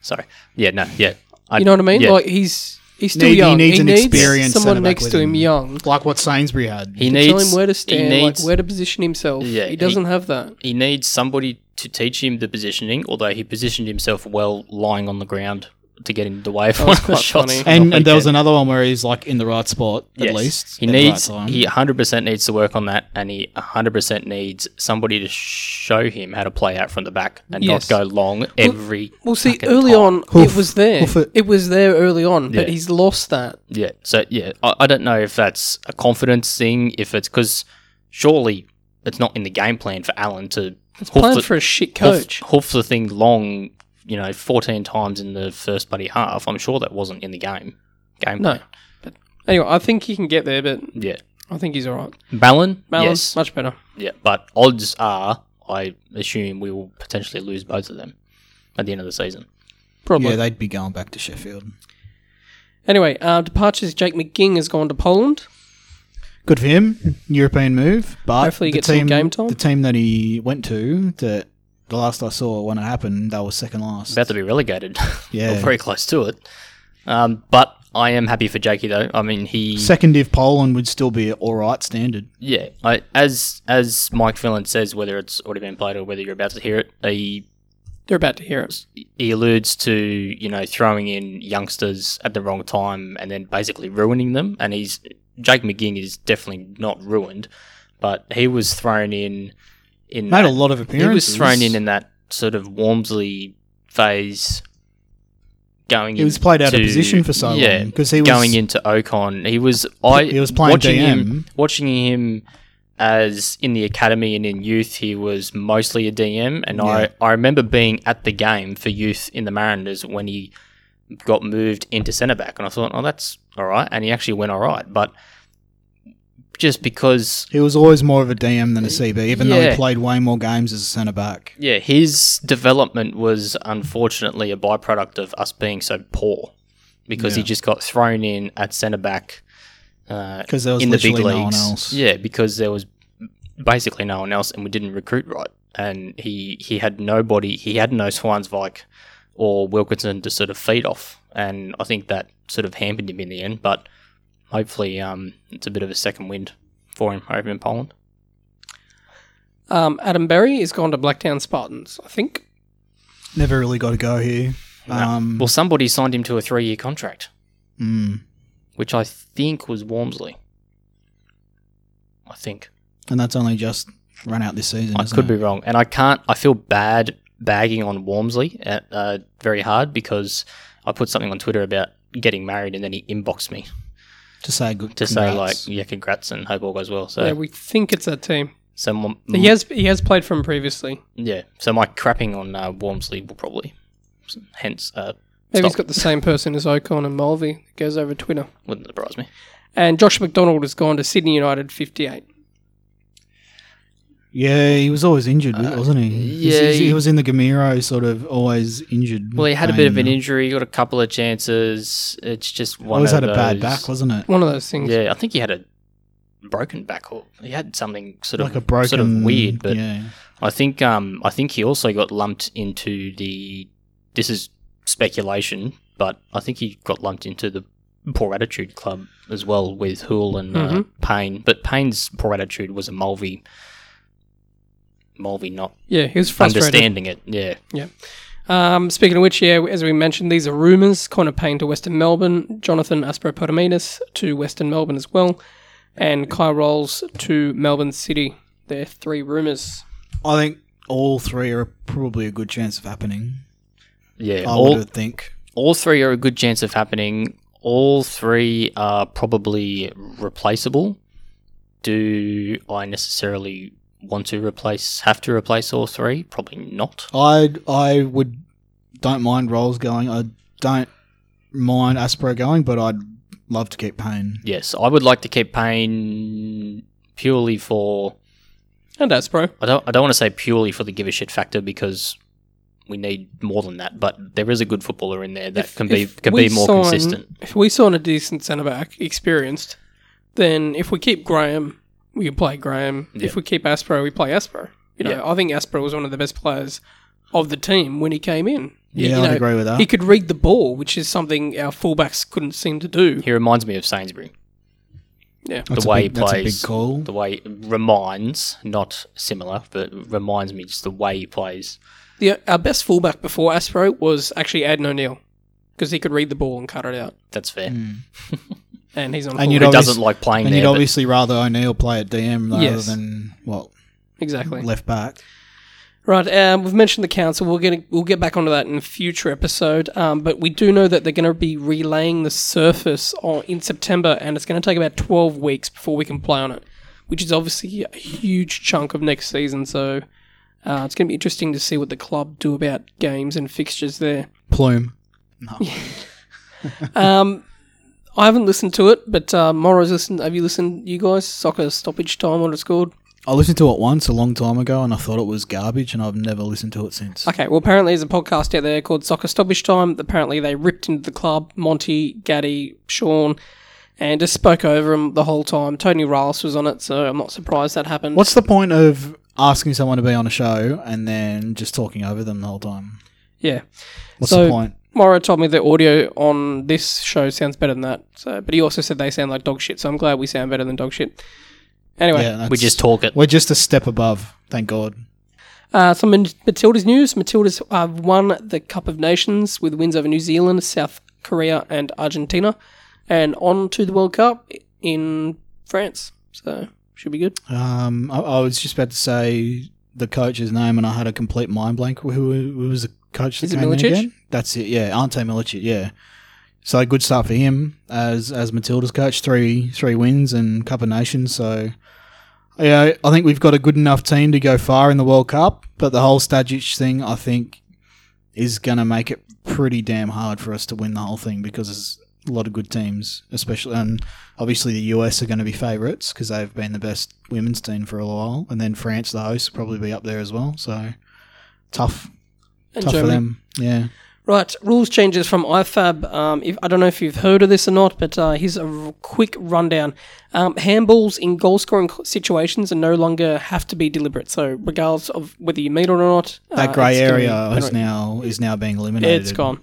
sorry. Yeah, no, yeah. I,
You know what I mean?
yeah.
Like he's he's still
Need- he
young.
needs an experienced
someone
centre-back
next
with
to him
him.
young.
Like what Sainsbury had.
he
to
needs
tell him where to
he
stand,
needs,
like where to position himself.
Yeah,
he
he-
doesn't have that.
he needs somebody to teach him the positioning. Although he positioned himself well, lying on the ground to get him away from
was
one of the
quite
shots.
funny.
and, and there was another one where he's like in the right spot at
Yes.
least.
He
at the right
needs he 100% needs to work on that, and he 100% needs somebody to show him how to play out from the back and
Yes.
not go long every.
Well, see, early
time.
on
Hoof.
it was there.
Hoof it.
It was there early on, but he's lost that.
Yeah. So yeah, I, I don't know if that's a confidence thing. If it's because surely it's not in the game plan for Alen to hoof
Playing
the,
for a shit
hoof-
coach.
hoof the thing long. You know, fourteen times in the first bloody half. I'm sure that wasn't in the game. Game.
No, but anyway, I think he can get there. But
Yeah.
I think he's all right.
Ballon.
Balance
Yes.
much better.
Yeah. But odds are, I assume we will potentially lose both of them at the end of the season.
Probably.
Yeah, they'd be going back to Sheffield.
Anyway, uh, departures. Jake McGing has gone to Poland.
Good for him. European move. But
Hopefully he
the
gets some
team,
game time.
The team that he went to, that the last I saw when it happened, they were second last.
About to be relegated.
Yeah.
or very close to it. Um, but I am happy for Jakey though. I mean, he
Second if Poland would still be all right standard.
Yeah, I, as as Mike Phelan says, whether it's already been played or whether you're about to hear it, he
They're about to hear it.
he alludes to you know throwing in youngsters at the wrong time and then basically ruining them. And he's Jake McGing is definitely not ruined, but he was thrown in in
Made
that-
a lot of appearances.
he was thrown in in that sort of Walmsley phase. Going
He was played out of position for so
yeah,
long because he was
going into Okon. He was I
He was playing
watching
DM.
him watching him as in the academy and in youth he was mostly a DM and
Yeah.
I, I remember being at the game for youth in the Mariners when he got moved into centre back and I thought oh that's all right and he actually went all right but just because
He was always more of a DM than a CB, even though
Yeah.
he played way more games as a centre back.
yeah his development was unfortunately a byproduct of us being so poor because he
Yeah.
just got thrown in at centre back uh,
there was
in the big
literally
leagues.
no one else.
Yeah, because there was basically no one else, and we didn't recruit right. And he he had nobody. He had no Zwaanswijk or Wilkinson to sort of feed off, and I think that sort of hampered him in the end. But hopefully, um, it's a bit of a second wind for him over in Poland.
Um, Adam Berry has gone to Blacktown Spartans, I think.
Never really got to go here.
No.
Um,
Well, somebody signed him to a three-year contract,
mm.
which I think was Walmsley. I think.
and that's only just run out this season.
I
isn't
could
it?
be wrong, and I can't. I feel bad bagging on Walmsley at, uh, very hard because I put something on Twitter about getting married, and then he inboxed me
to say good.
to say like,
congrats.
"Yeah, congrats and hope all goes well." So,
Yeah, we think it's that team.
so my,
He has he has played for him previously.
yeah. So my crapping on uh, Walmsley will probably, hence, uh,
Maybe he's
Stop.
got the same person as Okon and Mulvey that goes over Twitter.
wouldn't surprise me.
And Josh McDonald has gone to Sydney United 58.
Yeah, he was always injured, wasn't he?
Uh, yeah,
he,
he-
was in the Gamiro, sort of always injured.
Well, he had a bit of an injury. He got a couple of chances. It's just one.
Always
of
had a bad back, wasn't it?
One of those things.
Yeah, I think he had a broken back, or he had something sort of
Like a broken,
sort of weird, but
yeah.
I think um I think he also got lumped into the this is speculation, but I think he got lumped into the poor attitude club as well with Hool and uh,
Mhm.
Payne. But Payne's poor attitude was a Mulvey Mulvey not
Yeah, he was frustrated.
understanding it. Yeah. Yeah.
Um, speaking of which, yeah, as we mentioned, these are rumours. Connor Payne to Western Melbourne, Jonathan Aspropotamitis to Western Melbourne as well, and Kye Rowles to Melbourne City. They're three rumours.
I think all three are probably a good chance of happening.
Yeah.
I
all
would think.
all three are a good chance of happening. All three are probably replaceable. Do I necessarily want to replace have to replace all three? Probably not.
I I would don't mind Rowles going. I don't mind Aspro going, but I'd love to keep Payne.
Yes, I would like to keep Payne purely for
And Aspro.
I don't I don't want to say purely for the give a shit factor because we need more than that. But there is a good footballer in there that
If-
can be can be more
sign-
consistent.
If we sign a decent centre back, experienced, then if we keep Graham, we could play Graham.
Yeah.
If we keep Aspro, we play Aspro. You know,
Yeah.
I think Aspro was one of the best players of the team when he came in.
Yeah, I'd agree with that.
He could read the ball, which is something our fullbacks couldn't seem to do.
He reminds me of Sainsbury.
Yeah.
That's
the
a
way
big,
he
that's a
plays.
big call.
The way reminds, not similar, but reminds me just the way he plays.
The, our best fullback before Aspro was actually Aiden O'Neill because he could read the ball and cut it out.
That's fair.
Mm.
And he's on
And you'd
He
obvious-
doesn't like playing
And
there.
you'd
but
obviously rather O'Neill play at DM rather
Yes.
than what
Exactly.
left back.
Right, um, we've mentioned the council. We'll get we'll get back onto that in a future episode. Um, but we do know that they're going to be relaying the surface on, in September, and it's going to take about twelve weeks before we can play on it, which is obviously a huge chunk of next season. So uh, it's going to be interesting to see what the club do about games and fixtures there.
Pluim. No.
Um, I haven't listened to it, but uh, Morrow's listened. Have you listened, you guys? Soccer stoppage time what it's called.
I listened to it once a long time ago and I thought it was garbage and I've never listened to it since.
Okay, well, apparently there's a podcast out there called Soccer Stoppage Time. Apparently they ripped into the club, Monty, Gaddy, Sean, and just spoke over them the whole time. Tony Riles was on it, so I'm not surprised that happened.
What's the point of asking someone to be on a show and then just talking over them the whole time?
Yeah.
What's
So-
the point?
Morrow told me the audio on this show sounds better than that, so, but he also said they sound like dog shit, so I'm glad we sound better than dog shit. Anyway,
Yeah, that's-
we just talk it.
we're just a step above. Thank God.
Uh, some Mat- Matildas news. Matildas have won the Cup of Nations with wins over New Zealand, South Korea, and Argentina, and on to the World Cup in France. So should be good.
Um, I, I was just about to say the coach's name, and I had a complete mind blank. Who, who was the coach?
Is it Milicic?
again? That's it. Yeah, Ante Milicic. Yeah. So good start for him as as Matilda's coach. Three three wins and Cup of Nations. So yeah, I think we've got a good enough team to go far in the World Cup. But the whole Stajcic thing, I think, is going to make it pretty damn hard for us to win the whole thing because there's a lot of good teams, especially and obviously the US are going to be favourites because they've been the best women's team for a while, and then France, the host, will probably be up there as well. So tough,
And
tough for them. Yeah,
Right, rules changes from IFAB. Um, if, I don't know if you've heard of this or not, but uh, here's a r- quick rundown. Um, handballs in goal scoring situations are no longer have to be deliberate. So, regardless of whether you meet it or not,
that
uh,
grey area is now is now being eliminated.
It's gone.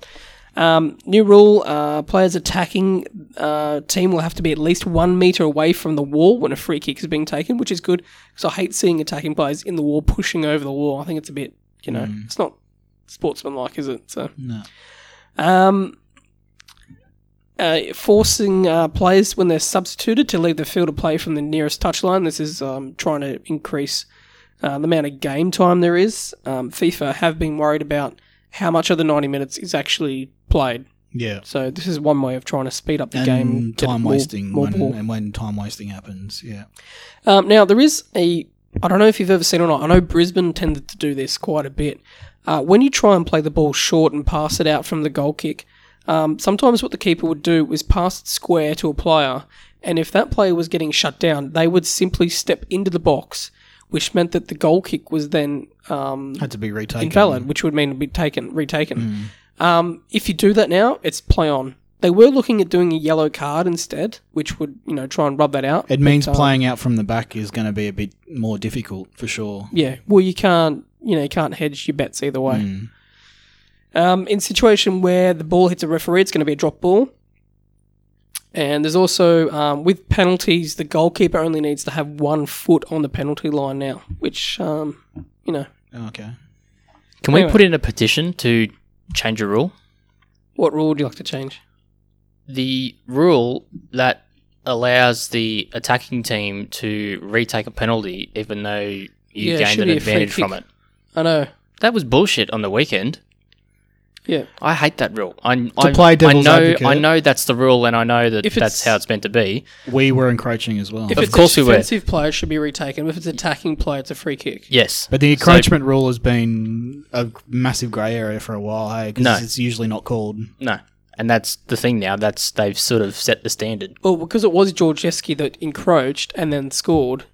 Um, new rule: uh, players attacking uh, team will have to be at least one meter away from the wall when a free kick is being taken, which is good because I hate seeing attacking players in the wall pushing over the wall. I think it's a bit, you know,
Mm.
it's not sportsmanlike, is it? So.
No.
Um, uh, forcing uh, players when they're substituted to leave the field of play from the nearest touchline. This is um, trying to increase uh, the amount of game time there is. Um, FIFA have been worried about how much of the 90 minutes is actually played.
Yeah.
So this is one way of trying to speed up the
And
game.
time
more-
wasting
more
when,
ball.
and when time wasting happens. Yeah.
Um, now there is a. I don't know if you've ever seen it or not. I know Brisbane tended to do this quite a bit. Uh, when you try and play the ball short and pass it out from the goal kick, um, sometimes what the keeper would do was pass it square to a player, and if that player was getting shut down, they would simply step into the box, which meant that the goal kick was then um,
Had to be retaken.
invalid, which would mean it'd be taken, retaken.
Mm.
Um, if you do that now, it's play on. They were looking at doing a yellow card instead, which would you know try and rub that out.
It means
But, um,
playing out from the back is going to be a bit more difficult for sure.
Yeah, well, you can't, you know, you can't hedge your bets either way.
Mm.
Um, in situation where the ball hits a referee, it's going to be a drop ball. And there's also um, with penalties, the goalkeeper only needs to have one foot on the penalty line now, which um, you know,
Okay.
Can we put in a petition to change a rule?
what rule would you like to change?
The rule that allows the attacking team to retake a penalty even though you
Yeah,
gained an
be a free
advantage from it.
I know.
That was bullshit on the weekend.
Yeah,
I hate that rule. I, I,
play
I
devil's
know,
advocate-
I know that's the rule, and I know that
If
that's
it's-
how it's meant to be.
We were encroaching as well.
if
Of
it's
course
a
we were.
defensive player, it should be retaken. If it's attacking player, it's a free kick.
Yes,
But the
So-
encroachment rule has been a massive grey area for a while, hey? Because
No.
it's usually not called.
no, and that's the thing now. That's they've sort of set the standard.
Well, because it was Georgievski that encroached and then scored,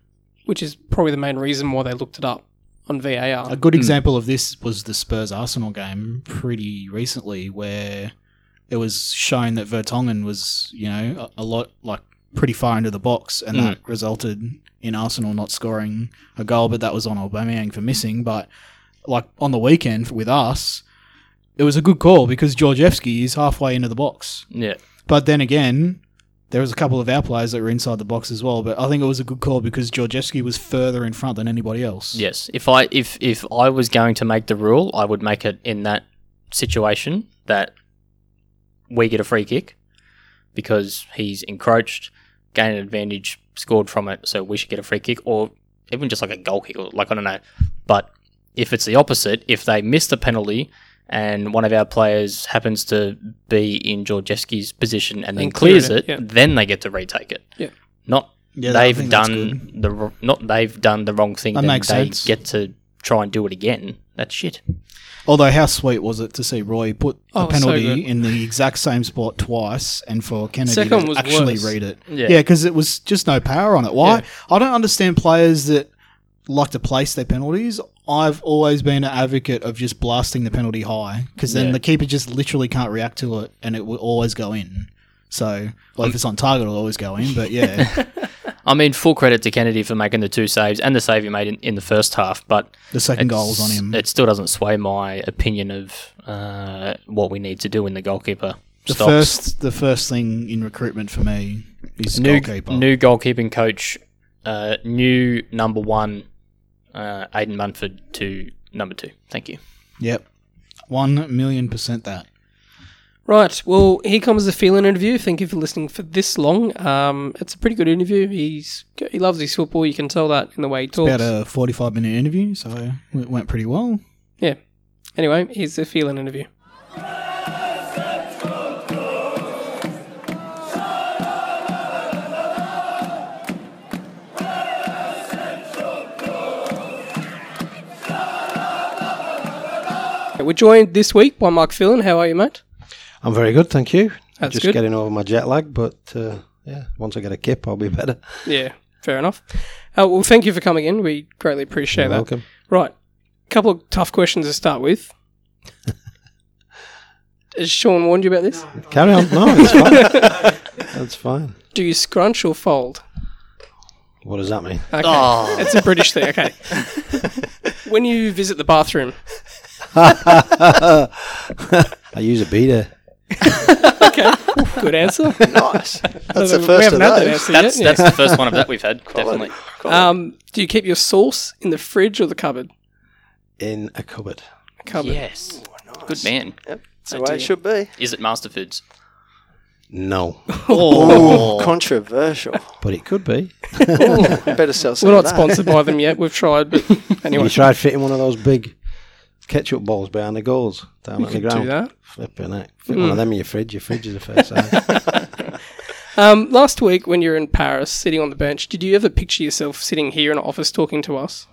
which is probably the main reason why they looked it up on VAR.
A good hmm. example of this was the Spurs Arsenal game pretty recently, where it was shown that Vertonghen was, you know, a, a lot like pretty far into the box, and that hmm. resulted in Arsenal not scoring a goal. But that was on Aubameyang for missing. But like on the weekend with us, it was a good call because Georgievski is halfway into the box.
Yeah.
But then again, there was a couple of our players that were inside the box as well. But I think it was a good call because Georgievski was further in front than anybody else.
Yes. If I if if I was going to make the rule, I would make it in that situation that we get a free kick because he's encroached, gained an advantage, scored from it, so we should get a free kick, or even just like a goal kick, or like I don't know. But if it's the opposite, if they miss the penalty and one of our players happens to be in Georgievski's position and then
And
clears
it,
it,
yeah.
then they get to retake it.
Yeah.
Not
Yeah,
they've done the not they've done the wrong thing.
That
then
makes
they
sense.
get to try and do it again. That's shit.
Although, how sweet was it to see Roy put
Oh,
a
it was so
penalty in the exact same spot twice, and for Kennedy
Second
to actually
worse.
read it?
Yeah.
Yeah, because it was just no power on it. Why?
Yeah.
I don't understand players that like to place their penalties. I've always been an advocate of just blasting the penalty high, because then
Yeah.
the keeper just literally can't react to it, and it will always go in. So, well, if it's on target, it'll always go in. But yeah,
I mean, full credit to Kennedy for making the two saves and the save he made in, in the first half, but
the second goal was on him.
It still doesn't sway my opinion of uh, what we need to do in the goalkeeper.
The
stocks.
first, the first thing in recruitment for me is
new
goalkeeper.
new goalkeeping coach, uh, new number one, uh, Aidan Munford to number two. Thank you.
Yep, one million percent that.
Right. Well, here comes the Phelan interview. Thank you for listening for this long. Um, it's a pretty good interview. He's he loves his football. You can tell that in the way he talks.
About a forty-five minute interview, so it went pretty well.
yeah. Anyway, here's the feeling interview. We're joined this week by Mike Phelan. How are you, mate?
I'm very good, thank you.
That's
Just
good.
getting over my jet lag, but uh, yeah, once I get a kip, I'll be better.
Yeah, fair enough. Uh, well, thank you for coming in. We greatly appreciate
You're
that.
welcome.
Right. a couple of tough questions to start with. Has Sean warned you about this?
Carry on. No, it's fine. That's fine.
Do you scrunch or fold?
What does that mean?
Okay.
Oh.
It's a British thing, okay. when you visit the bathroom,
I use a beater.
okay, good answer.
Nice. That's the
we
first
haven't
of
had that
those.
answer
That's
yet.
that's the first one of that we've had. Definitely.
yeah. Um, do you keep your sauce in the fridge or the cupboard?
in a cupboard.
Cupboard.
Yes. Good man.
Yep. That's
Oh,
the way it should be.
Is it MasterFoods?
No,
Oh.
Controversial.
but it could be.
Better sell some
We're
of
not
that.
sponsored by them yet. We've tried, but anyway,
You tried fitting one of those big ketchup balls behind the goals down
you
on the ground.
do that.
Flipping it. Fit one of them in your fridge. Your fridge is the first size.
Um, last week, when you were in Paris, sitting on the bench, did you ever picture yourself sitting here in an office talking to us?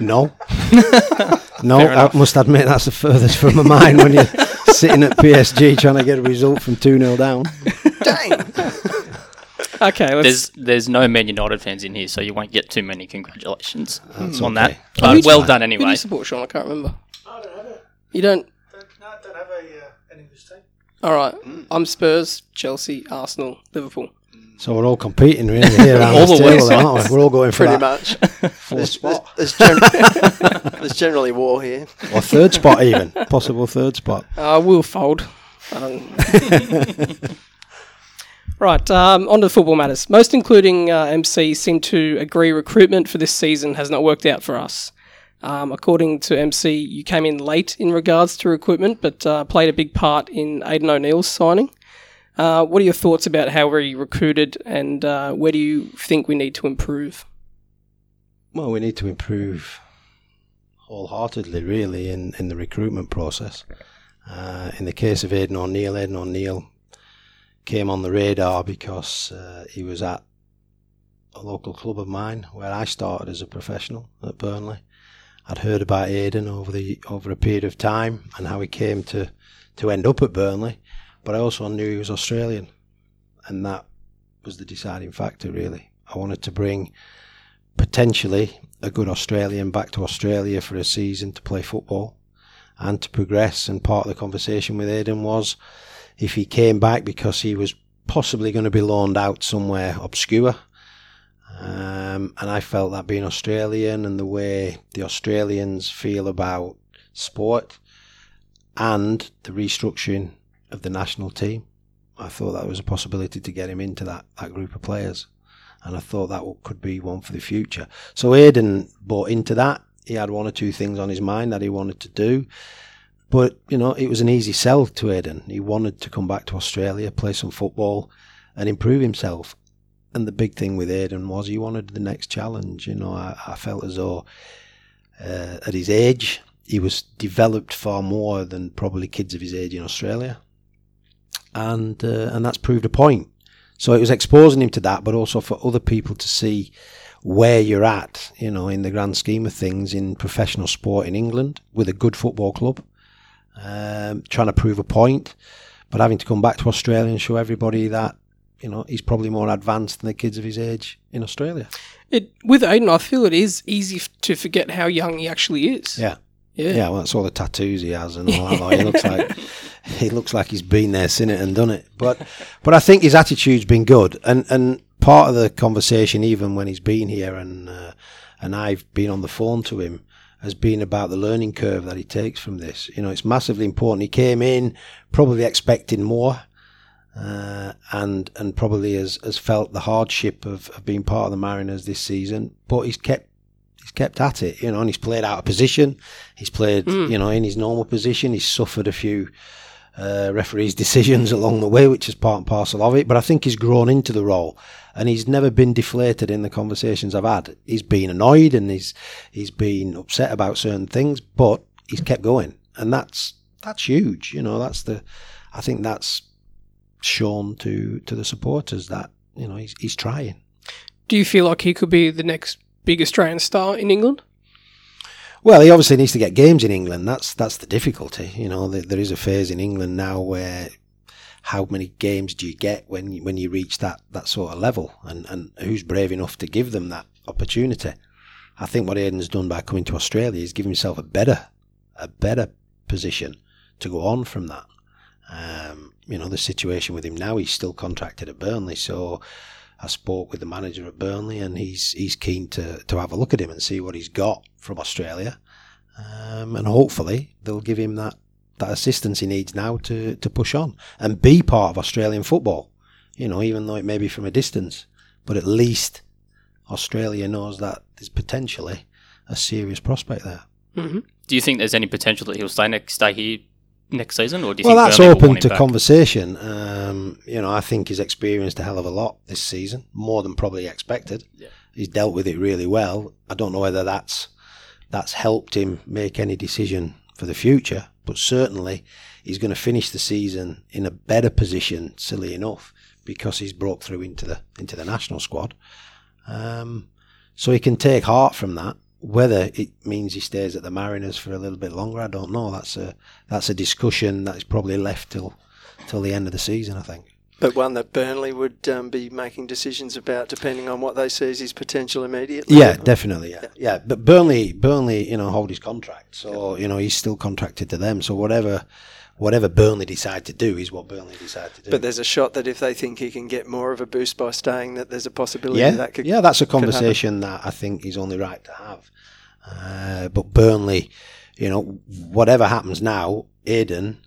No. no,
Fair
I
enough.
must admit that's the furthest from my mind when you're sitting at PSG trying to get a result from 2 0 down.
Dang.
Okay, let's.
There's there's no Man United fans in here, so you won't get too many congratulations
That's
on
okay.
that. But
do
well done
Who do
anyway.
you support, Sean? I can't remember. I don't have it. You don't?
No, I don't have a, an English team.
All right. I'm Spurs, Chelsea, Arsenal, Liverpool.
So we're all competing really here around
All the
table, then, aren't we? We're all going for
Pretty
that
much.
fourth
There's,
spot.
there's, gen- there's generally war here.
or third spot even. Possible third spot.
Uh, we'll fold. I don't. right. Um, on to football matters. Most, including uh, MC, seem to agree recruitment for this season has not worked out for us. Um, according to MC, you came in late in regards to recruitment, but uh, played a big part in Aiden O'Neill's signing. Uh, what are your thoughts about how we recruited, and uh, where do you think we need to improve?
Well, we need to improve wholeheartedly, really, in, in the recruitment process. Uh, in the case of Aiden O'Neill, Aiden O'Neill came on the radar because uh, he was at a local club of mine where I started as a professional at Burnley. I'd heard about Aiden over the over a period of time and how he came to, to end up at Burnley, but I also knew he was Australian, and that was the deciding factor. Really, I wanted to bring potentially a good Australian back to Australia for a season to play football and to progress. And part of the conversation with Aiden was if he came back because he was possibly going to be loaned out somewhere obscure. Um, and I felt that being Australian and the way the Australians feel about sport and the restructuring of the national team, I thought that was a possibility to get him into that, that group of players. And I thought that could be one for the future. So Aiden bought into that. He had one or two things on his mind that he wanted to do. But, you know, it was an easy sell to Aiden. He wanted to come back to Australia, play some football, and improve himself. And the big thing with Aiden was he wanted the next challenge. You know, I, I felt as though uh, at his age, he was developed far more than probably kids of his age in Australia. And, uh, and that's proved a point. So it was exposing him to that, but also for other people to see where you're at, you know, in the grand scheme of things in professional sport in England with a good football club, um, trying to prove a point, but having to come back to Australia and show everybody that, you know, he's probably more advanced than the kids of his age in Australia.
It with Aiden, I feel it is easy f- to forget how young he actually is.
Yeah.
Yeah.
Yeah, well, that's all the tattoos he has and all that. Like, he looks like he looks like he's been there, seen it, and done it. But but I think his attitude's been good, and and part of the conversation, even when he's been here, and uh, and I've been on the phone to him, has been about the learning curve that he takes from this. You know, it's massively important. He came in probably expecting more. Uh, and and probably has, has felt the hardship of, of being part of the Mariners this season, but he's kept he's kept at it, you know, and he's played out of position. He's played,
Mm.
you know, in his normal position. He's suffered a few uh, referees' decisions along the way, which is part and parcel of it. But I think he's grown into the role, and he's never been deflated in the conversations I've had. He's been annoyed and he's he's been upset about certain things, but he's kept going, and that's that's huge. You know, that's the I think that's shown to to the supporters that you know he's he's trying.
Do you feel like he could be the next big Australian star in England?
Well, he obviously needs to get games in England. That's that's the difficulty. You know, there, is a phase in England now where how many games do you get when you, when you reach that, that sort of level, and and who's brave enough to give them that opportunity? I think what Aiden's done by coming to Australia is give himself a better a better position to go on from that. Um, you know, the situation with him now, he's still contracted at Burnley, so I spoke with the manager at Burnley, and he's he's keen to, to have a look at him and see what he's got from Australia, um, and hopefully they'll give him that, that assistance he needs now to, to push on and be part of Australian football. You know, even though it may be from a distance, but at least Australia knows that there's potentially a serious prospect there.
hmm
Do you think there's any potential that he'll stay next stay here next season, or do you
Well, that's
Burnley
open to conversation. Um, you know, I think he's experienced a hell of a lot this season, more than probably expected.
Yeah.
He's dealt with it really well. I don't know whether that's that's helped him make any decision for the future, but certainly he's going to finish the season in a better position, silly enough, because he's broke through into the into the national squad. Um, so he can take heart from that. Whether it means he stays at the Mariners for a little bit longer, I don't know. That's a that's a discussion that is probably left till till the end of the season. I think.
But one that Burnley would um, be making decisions about, depending on what they see as his potential immediately.
Yeah, definitely. Yeah, yeah. But Burnley, Burnley, you know, hold his contract, so you know he's still contracted to them. So whatever, whatever Burnley decide to do is what Burnley decide to do.
But there's a shot that if they think he can get more of a boost by staying, that there's a possibility
yeah,
that could.
yeah, that's a conversation that I think is only right to have. Uh, but Burnley, you know, whatever happens now, Aiden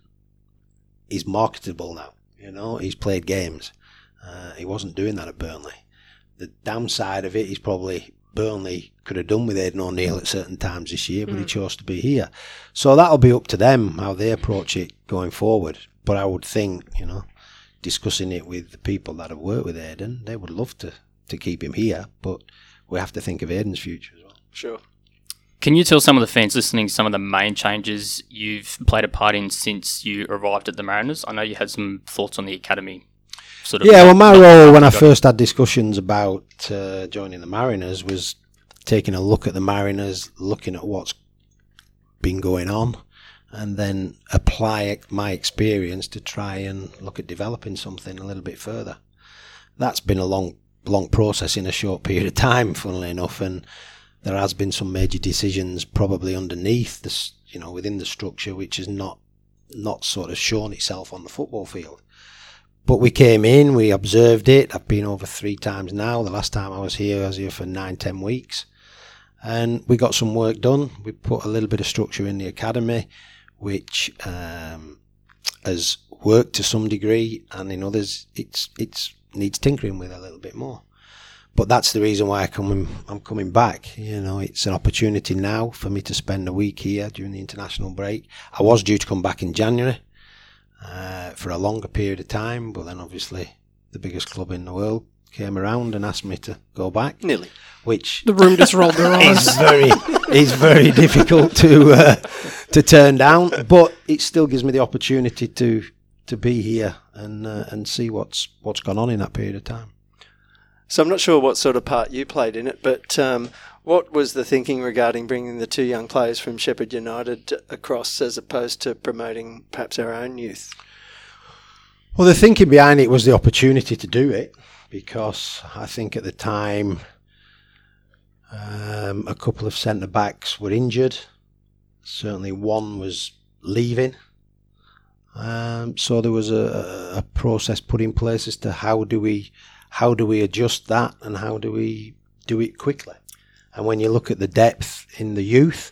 is marketable now. You know, he's played games. Uh, he wasn't doing that at Burnley. The downside of it is probably Burnley could have done with Aiden O'Neill at certain times this year, but he hmm. chose to be here. So that'll be up to them how they approach it going forward. But I would think, you know, discussing it with the people that have worked with Aiden, they would love to, to keep him here, but we have to think of Aiden's future as well.
Sure.
Can you tell some of the fans listening some of the main changes you've played a part in since you arrived at the Mariners? I know you had some thoughts on the academy. Sort of
Yeah, well, my role when I first had discussions about uh, joining the Mariners was taking a look at the Mariners, looking at what's been going on, and then apply my experience to try and look at developing something a little bit further. That's been a long, long process in a short period of time, funnily enough, and there has been some major decisions probably underneath this, you know, within the structure, which has not, not sort of shown itself on the football field. But we came in, we observed it. I've been over three times now. The last time I was here, I was here for nine, ten weeks. And we got some work done. We put a little bit of structure in the academy, which um, has worked to some degree, and in others, it's it's needs tinkering with a little bit more. But that's the reason why I come, I'm coming back. You know, it's an opportunity now for me to spend a week here during the international break. I was due to come back in January uh, for a longer period of time, but then obviously the biggest club in the world came around and asked me to go back,
Nearly.
which
The room just rolled their eyes.
is very is very difficult to uh, to turn down. But it still gives me the opportunity to to be here and uh, and see what's what's gone on in that period of time.
So I'm not sure what sort of part you played in it, but um, what was the thinking regarding bringing the two young players from Sheffield United across as opposed to promoting perhaps our own youth?
Well, the thinking behind it was the opportunity to do it because I think at the time um, a couple of centre backs were injured. Certainly, one was leaving. Um, so there was a, a process put in place as to how do we how do we adjust that and how do we do it quickly. And when you look at the depth in the youth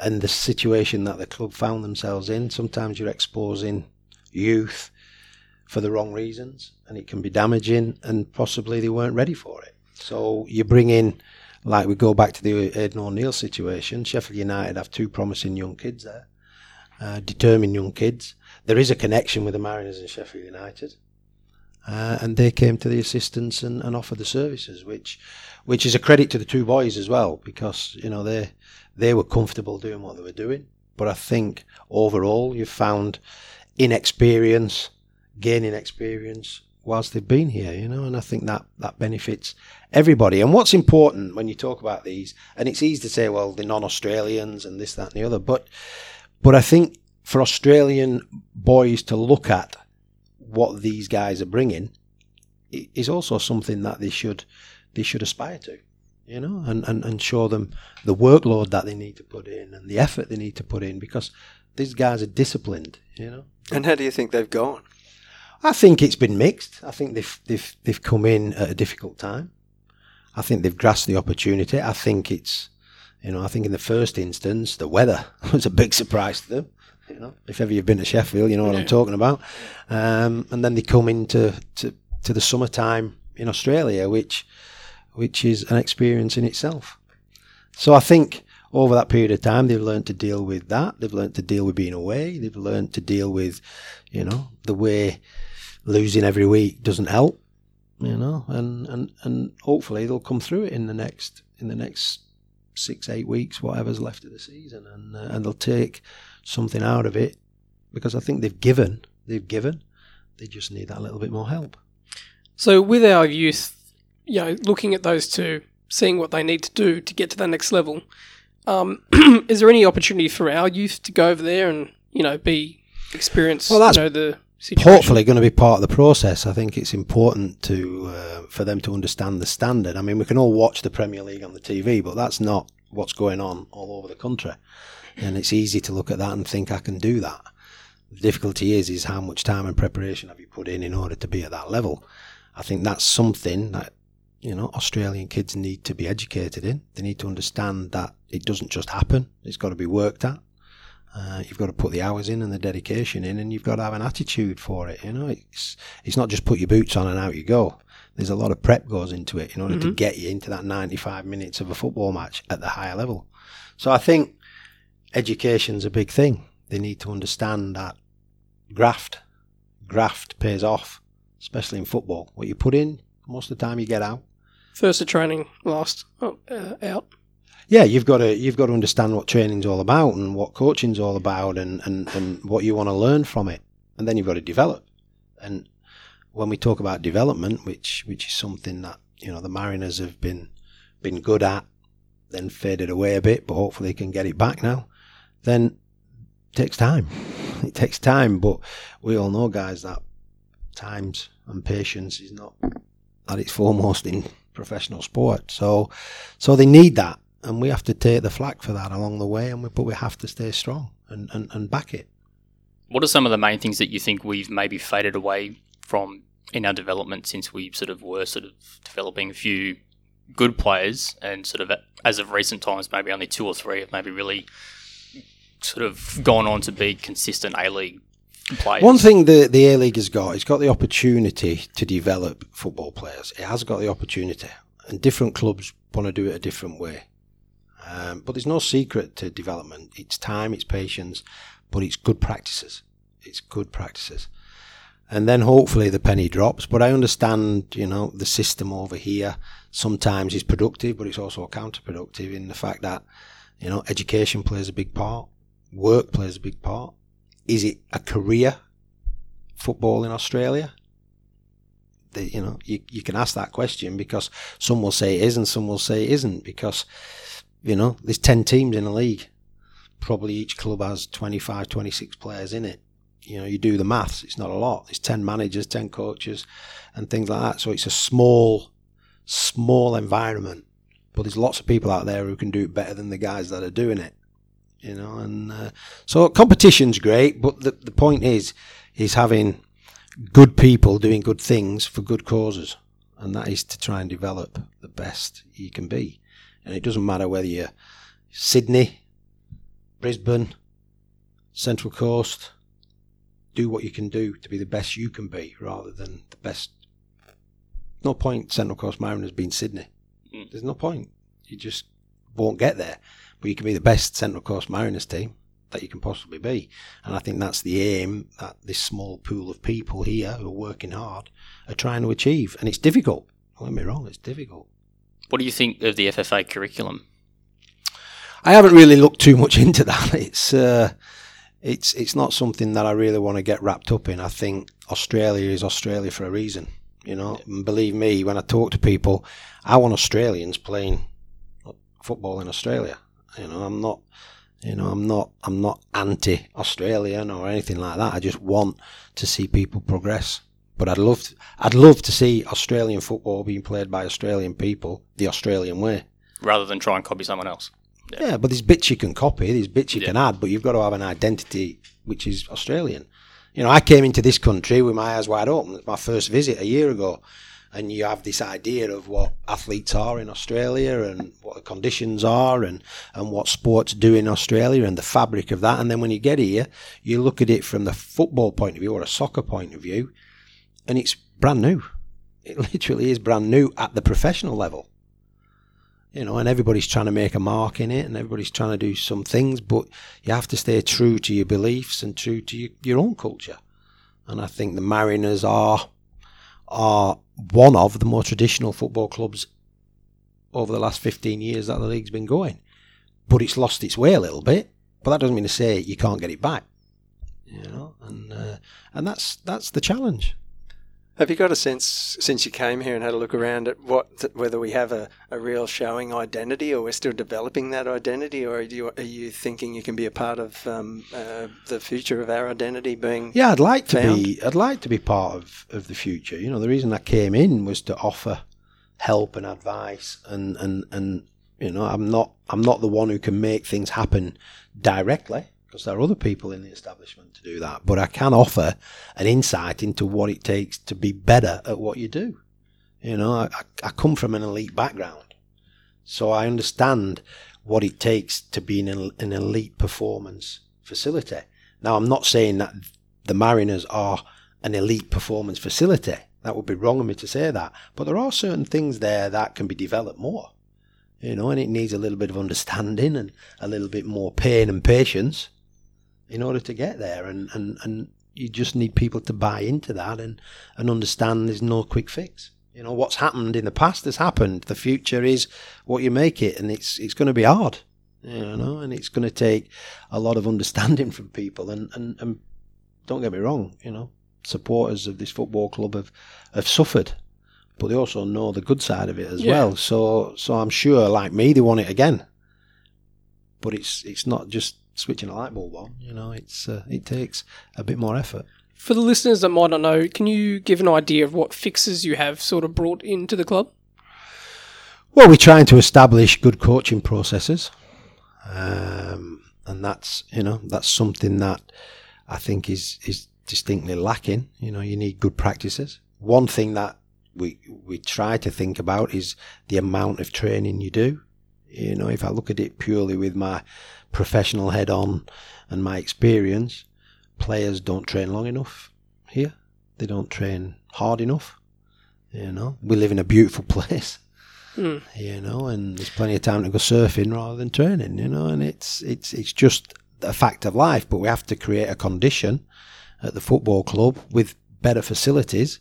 and the situation that the club found themselves in, sometimes you're exposing youth for the wrong reasons and it can be damaging and possibly they weren't ready for it. So you bring in, like we go back to the Aiden O'Neill situation, Sheffield United have two promising young kids there, uh, determined young kids. There is a connection with the Mariners and Sheffield United. Uh, and they came to the assistance and, and offered the services, which which is a credit to the two boys as well, because you know they they were comfortable doing what they were doing. But I think overall you've found inexperience, gaining experience whilst they've been here, you know, and I think that that benefits everybody. And what's important when you talk about these, and it's easy to say, well, they're non-Australians and this, that, and the other, but but I think for Australian boys to look at what these guys are bringing is also something that they should they should aspire to, you know, and, and, and show them the workload that they need to put in and the effort they need to put in because these guys are disciplined, you know.
And how do you think they've gone?
I think it's been mixed. I think they've they've they've come in at a difficult time. I think they've grasped the opportunity. I think it's you know, I think in the first instance the weather was a big surprise to them. You know, if ever you've been to Sheffield, you know what I'm talking about. Um, and then they come into to, to the summertime in Australia, which which is an experience in itself. So I think over that period of time, they've learned to deal with that. They've learned to deal with being away. They've learned to deal with, you know, the way losing every week doesn't help. You know, and and and hopefully they'll come through it in the next in the next six eight weeks, whatever's left of the season, and uh, and they'll take something out of it because I think they've given. They've given. They just need that little bit more help.
So with our youth, you know, looking at those two, seeing what they need to do to get to that next level, um, is there any opportunity for our youth to go over there and you know be experienced?
Well, that's
you know, the situation.
hopefully going to be part of the process. I think it's important to uh, for them to understand the standard. I mean, we can all watch the Premier League on the TV, but that's not what's going on all over the country. And it's easy to look at that and think I can do that. The difficulty is is how much time and preparation have you put in in order to be at that level. I think that's something that you know Australian kids need to be educated in. They need to understand that it doesn't just happen. It's got to be worked at. Uh, you've got to put the hours in and the dedication in, and you've got to have an attitude for it. You know, it's it's not just put your boots on and out you go. There's a lot of prep goes into it in order to get you into that 95 minutes of a football match at the higher level. So I think education's a big thing. They need to understand that graft, graft pays off, especially in football. What you put in, most of the time you get out.
First at training, last oh, uh, out.
yeah, you've got to you've got to understand what training's all about and what coaching's all about and, and, and what you want to learn from it, and then you've got to develop. And when we talk about development, which which is something that you know the Mariners have been been good at, then faded away a bit, but hopefully can get it back now. Then it takes time. It takes time, but we all know, guys, that times and patience is not at its foremost in professional sport. So, so they need that, and we have to take the flak for that along the way. And we, but we have to stay strong and, and, and back it.
What are some of the main things that you think we've maybe faded away from in our development since we sort of were sort of developing a few good players, and sort of as of recent times, maybe only two or three have maybe really sort of gone on to be consistent A League players.
One thing the the A League has got, it's got the opportunity to develop football players. It has got the opportunity, and different clubs want to do it a different way. Um, but there's no secret to development. It's time, it's patience, but it's good practices. It's good practices. And then hopefully the penny drops. But I understand, you know, the system over here sometimes is productive, but it's also counterproductive in the fact that, you know, education plays a big part, work plays a big part. Is it a career football in Australia? The, you know, you, you can ask that question because some will say it is and some will say it isn't because, you know, there's 10 teams in a league. Probably each club has 25, 26 players in it. You know, you do the maths, it's not a lot. There's 10 managers, 10 coaches, and things like that. So it's a small, small environment. But there's lots of people out there who can do it better than the guys that are doing it. You know, and uh, so competition's great, but the, the point is, is having good people doing good things for good causes. And that is to try and develop the best you can be. And it doesn't matter whether you're Sydney, Brisbane, Central Coast, do what you can do to be the best you can be rather than the best. No point Central Coast Mariners being Sydney.
Mm.
There's no point. You just won't get there. But you can be the best Central Coast Mariners team that you can possibly be. And I think that's the aim that this small pool of people here who are working hard are trying to achieve. And it's difficult. Don't get me wrong, it's difficult.
What do you think of the FFA curriculum?
I haven't really looked too much into that. It's uh, it's it's not something that I really want to get wrapped up in. I think Australia is Australia for a reason. You know, and believe me, when I talk to people, I want Australians playing football in Australia. You know, I'm not, you know, I'm not, I'm not anti-Australian or anything like that. I just want to see people progress. But I'd love, to, I'd love to see Australian football being played by Australian people the Australian way.
Rather than try and copy someone else.
Yeah, but there's bits you can copy, there's bits you
Yeah.
can add, but you've got to have an identity which is Australian. You know, I came into this country with my eyes wide open. It's my first visit a year ago. And you have this idea of what athletes are in Australia and what the conditions are and, and what sports do in Australia and the fabric of that. And then when you get here, you look at it from the football point of view or a soccer point of view, and it's brand new. It literally is brand new at the professional level you know, and everybody's trying to make a mark in it and everybody's trying to do some things, but you have to stay true to your beliefs and true to your, your own culture. And I think the Mariners are are one of the more traditional football clubs over the last 15 years that the league's been going. But it's lost its way a little bit. But that doesn't mean to say you can't get it back. You know, and uh, and that's that's the challenge.
Have you got a sense since you came here and had a look around at what whether we have a, a real showing identity or we're still developing that identity, or are you, are you thinking you can be a part of um, uh, the future of our identity being?
Yeah, I'd like to
found.
be. I'd like to be part of, of the future. You know, the reason I came in was to offer help and advice, and and and you know, I'm not I'm not the one who can make things happen directly because there are other people in the establishment to do that. But I can offer an insight into what it takes to be better at what you do. You know, I, I come from an elite background, so I understand what it takes to be in an, an elite performance facility. Now, I'm not saying that the Mariners are an elite performance facility. That would be wrong of me to say that. But there are certain things there that can be developed more. You know, and it needs a little bit of understanding and a little bit more pain and patience in order to get there. And, and, and you just need people to buy into that and, and understand there's no quick fix. You know, what's happened in the past has happened. The future is what you make it, and it's it's going to be hard. You know, and it's going to take a lot of understanding from people. And, and, and don't get me wrong, you know, supporters of this football club have, have suffered, but they also know the good side of it as
Yeah.
well. So so I'm sure, like me, they want it again. But it's it's not just switching a light bulb on. You know, it's uh, it takes a bit more effort.
For the listeners that might not know, can you give an idea of what fixes you have sort of brought into the club?
Well, we're trying to establish good coaching processes, um, and that's you know that's something that I think is is distinctly lacking. You know, you need good practices. One thing that we we try to think about is the amount of training you do. You know, if I look at it purely with my professional head on and my experience, players don't train long enough here. They don't train hard enough. You know, we live in a beautiful place.
Hmm.
You know, and there's plenty of time to go surfing rather than training. You know, and it's it's it's just a fact of life. But we have to create a condition at the football club with better facilities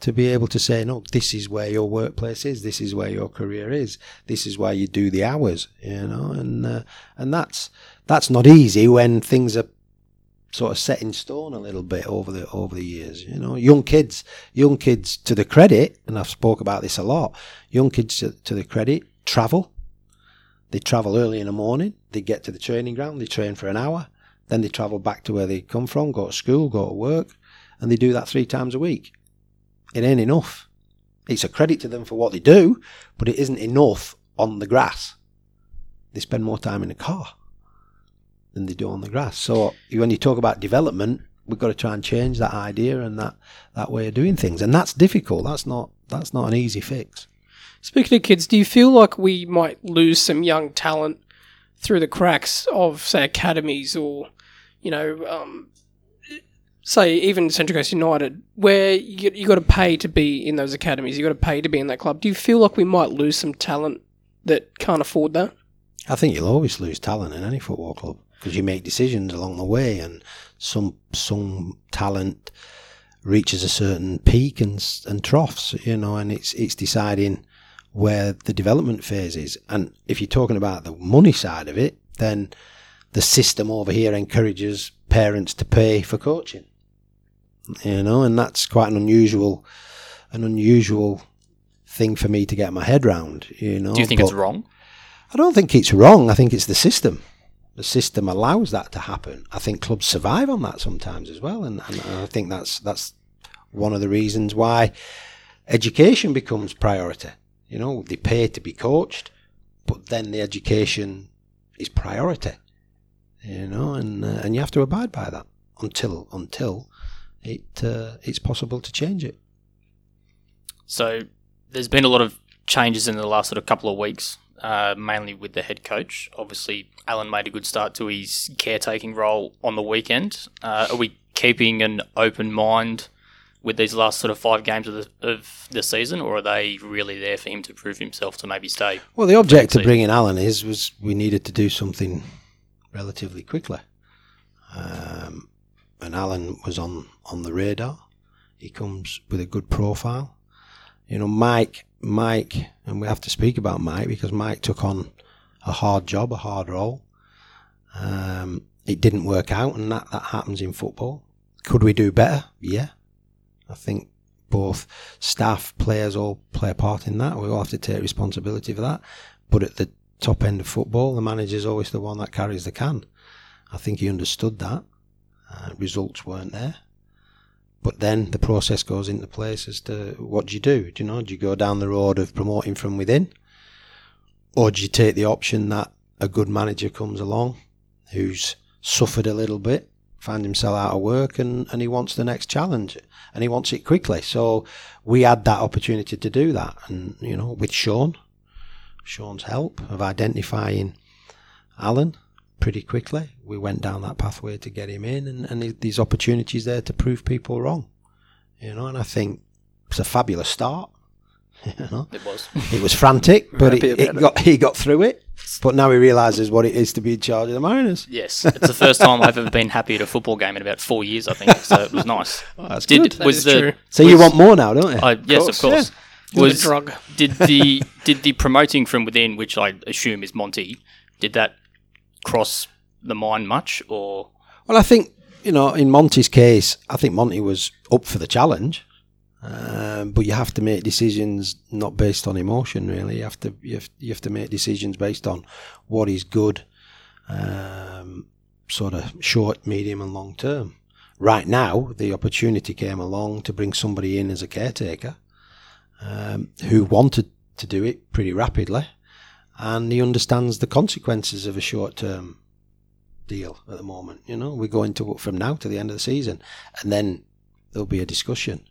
to be able to say, no, this is where your workplace is, this is where your career is, this is where you do the hours, you know, and uh, and that's that's not easy when things are sort of set in stone a little bit over the over the years. You know, young kids, young kids to the credit, and I've spoke about this a lot. Young kids to, to the credit travel. They travel early in the morning. They get to the training ground. They train for an hour. Then they travel back to where they come from, go to school, go to work, and they do that three times a week. It ain't enough. It's a credit to them for what they do, but it isn't enough on the grass. They spend more time in the car than they do on the grass. So when you talk about development, we've got to try and change that idea and that, that way of doing things. And that's difficult. That's not that's not an easy fix.
Speaking of kids, do you feel like we might lose some young talent through the cracks of, say, academies or, you know, um, say even Central Coast United, where you you got to pay to be in those academies, you got to pay to be in that club. Do you feel like we might lose some talent that can't afford that?
I think you'll always lose talent in any football club because you make decisions along the way, and some some talent reaches a certain peak and and troughs, you know, and it's it's deciding where the development phase is. And if you're talking about the money side of it, then the system over here encourages parents to pay for coaching, you know, and that's quite an unusual an unusual thing for me to get my head round, you know.
Do you think it's wrong?
I don't think it's wrong. I think it's the system. The system allows that to happen. I think clubs survive on that sometimes as well, and, and I think that's that's one of the reasons why education becomes priority. You know, they pay to be coached, but then the education is priority. You know, and uh, and you have to abide by that until until it uh, it's possible to change it.
So there's been a lot of changes in the last sort of couple of weeks, uh, mainly with the head coach. Obviously, Alen made a good start to his caretaking role on the weekend. Uh, are we keeping an open mind with these last sort of five games of the, of the season, or are they really there for him to prove himself to maybe stay?
Well, the object of bringing Alen is was we needed to do something relatively quickly, um, and Alen was on on the radar. He comes with a good profile. You know, Mike, Mike, and we have to speak about Mike because Mike took on a hard job, a hard role. Um, it didn't work out, and that that happens in football. Could we do better? Yeah, I think both staff, players all play a part in that. We all have to take responsibility for that. But at the top end of football, the manager's always the one that carries the can. I think he understood that. Uh, results weren't there. But then the process goes into place as to what do you do? Do you know? Do you go down the road of promoting from within, or do you take the option that a good manager comes along, who's suffered a little bit, find himself out of work, and, and he wants the next challenge, and he wants it quickly. So we had that opportunity to do that, and you know, with Sean, Sean's help of identifying Alen pretty quickly, we went down that pathway to get him in, and, and these opportunities there to prove people wrong. You know, and I think it's a fabulous start. You know,
It was.
it was frantic, but it, it got he got through it. But now he realizes what it is to be in charge of the Mariners.
yes, it's the first time I've ever been happy at a football game in about four years. I think so. It was nice.
Oh, that's
Did
good.
That
was
is
the
true.
So you want more now, don't you?
I, yes, of course.
Like a
Was
drug.
did the did the promoting from within, which I assume is Monty, did that cross the mind much, or
Well, I think you know, in Monty's case, I think Monty was up for the challenge, um, but you have to make decisions not based on emotion. Really, you have to you have, you have to make decisions based on what is good, um, sort of short, medium, and long term. Right now, the opportunity came along to bring somebody in as a caretaker um, who wanted to do it pretty rapidly, and he understands the consequences of a short term deal at the moment. You know, we're going to from now to the end of the season, and then there'll be a discussion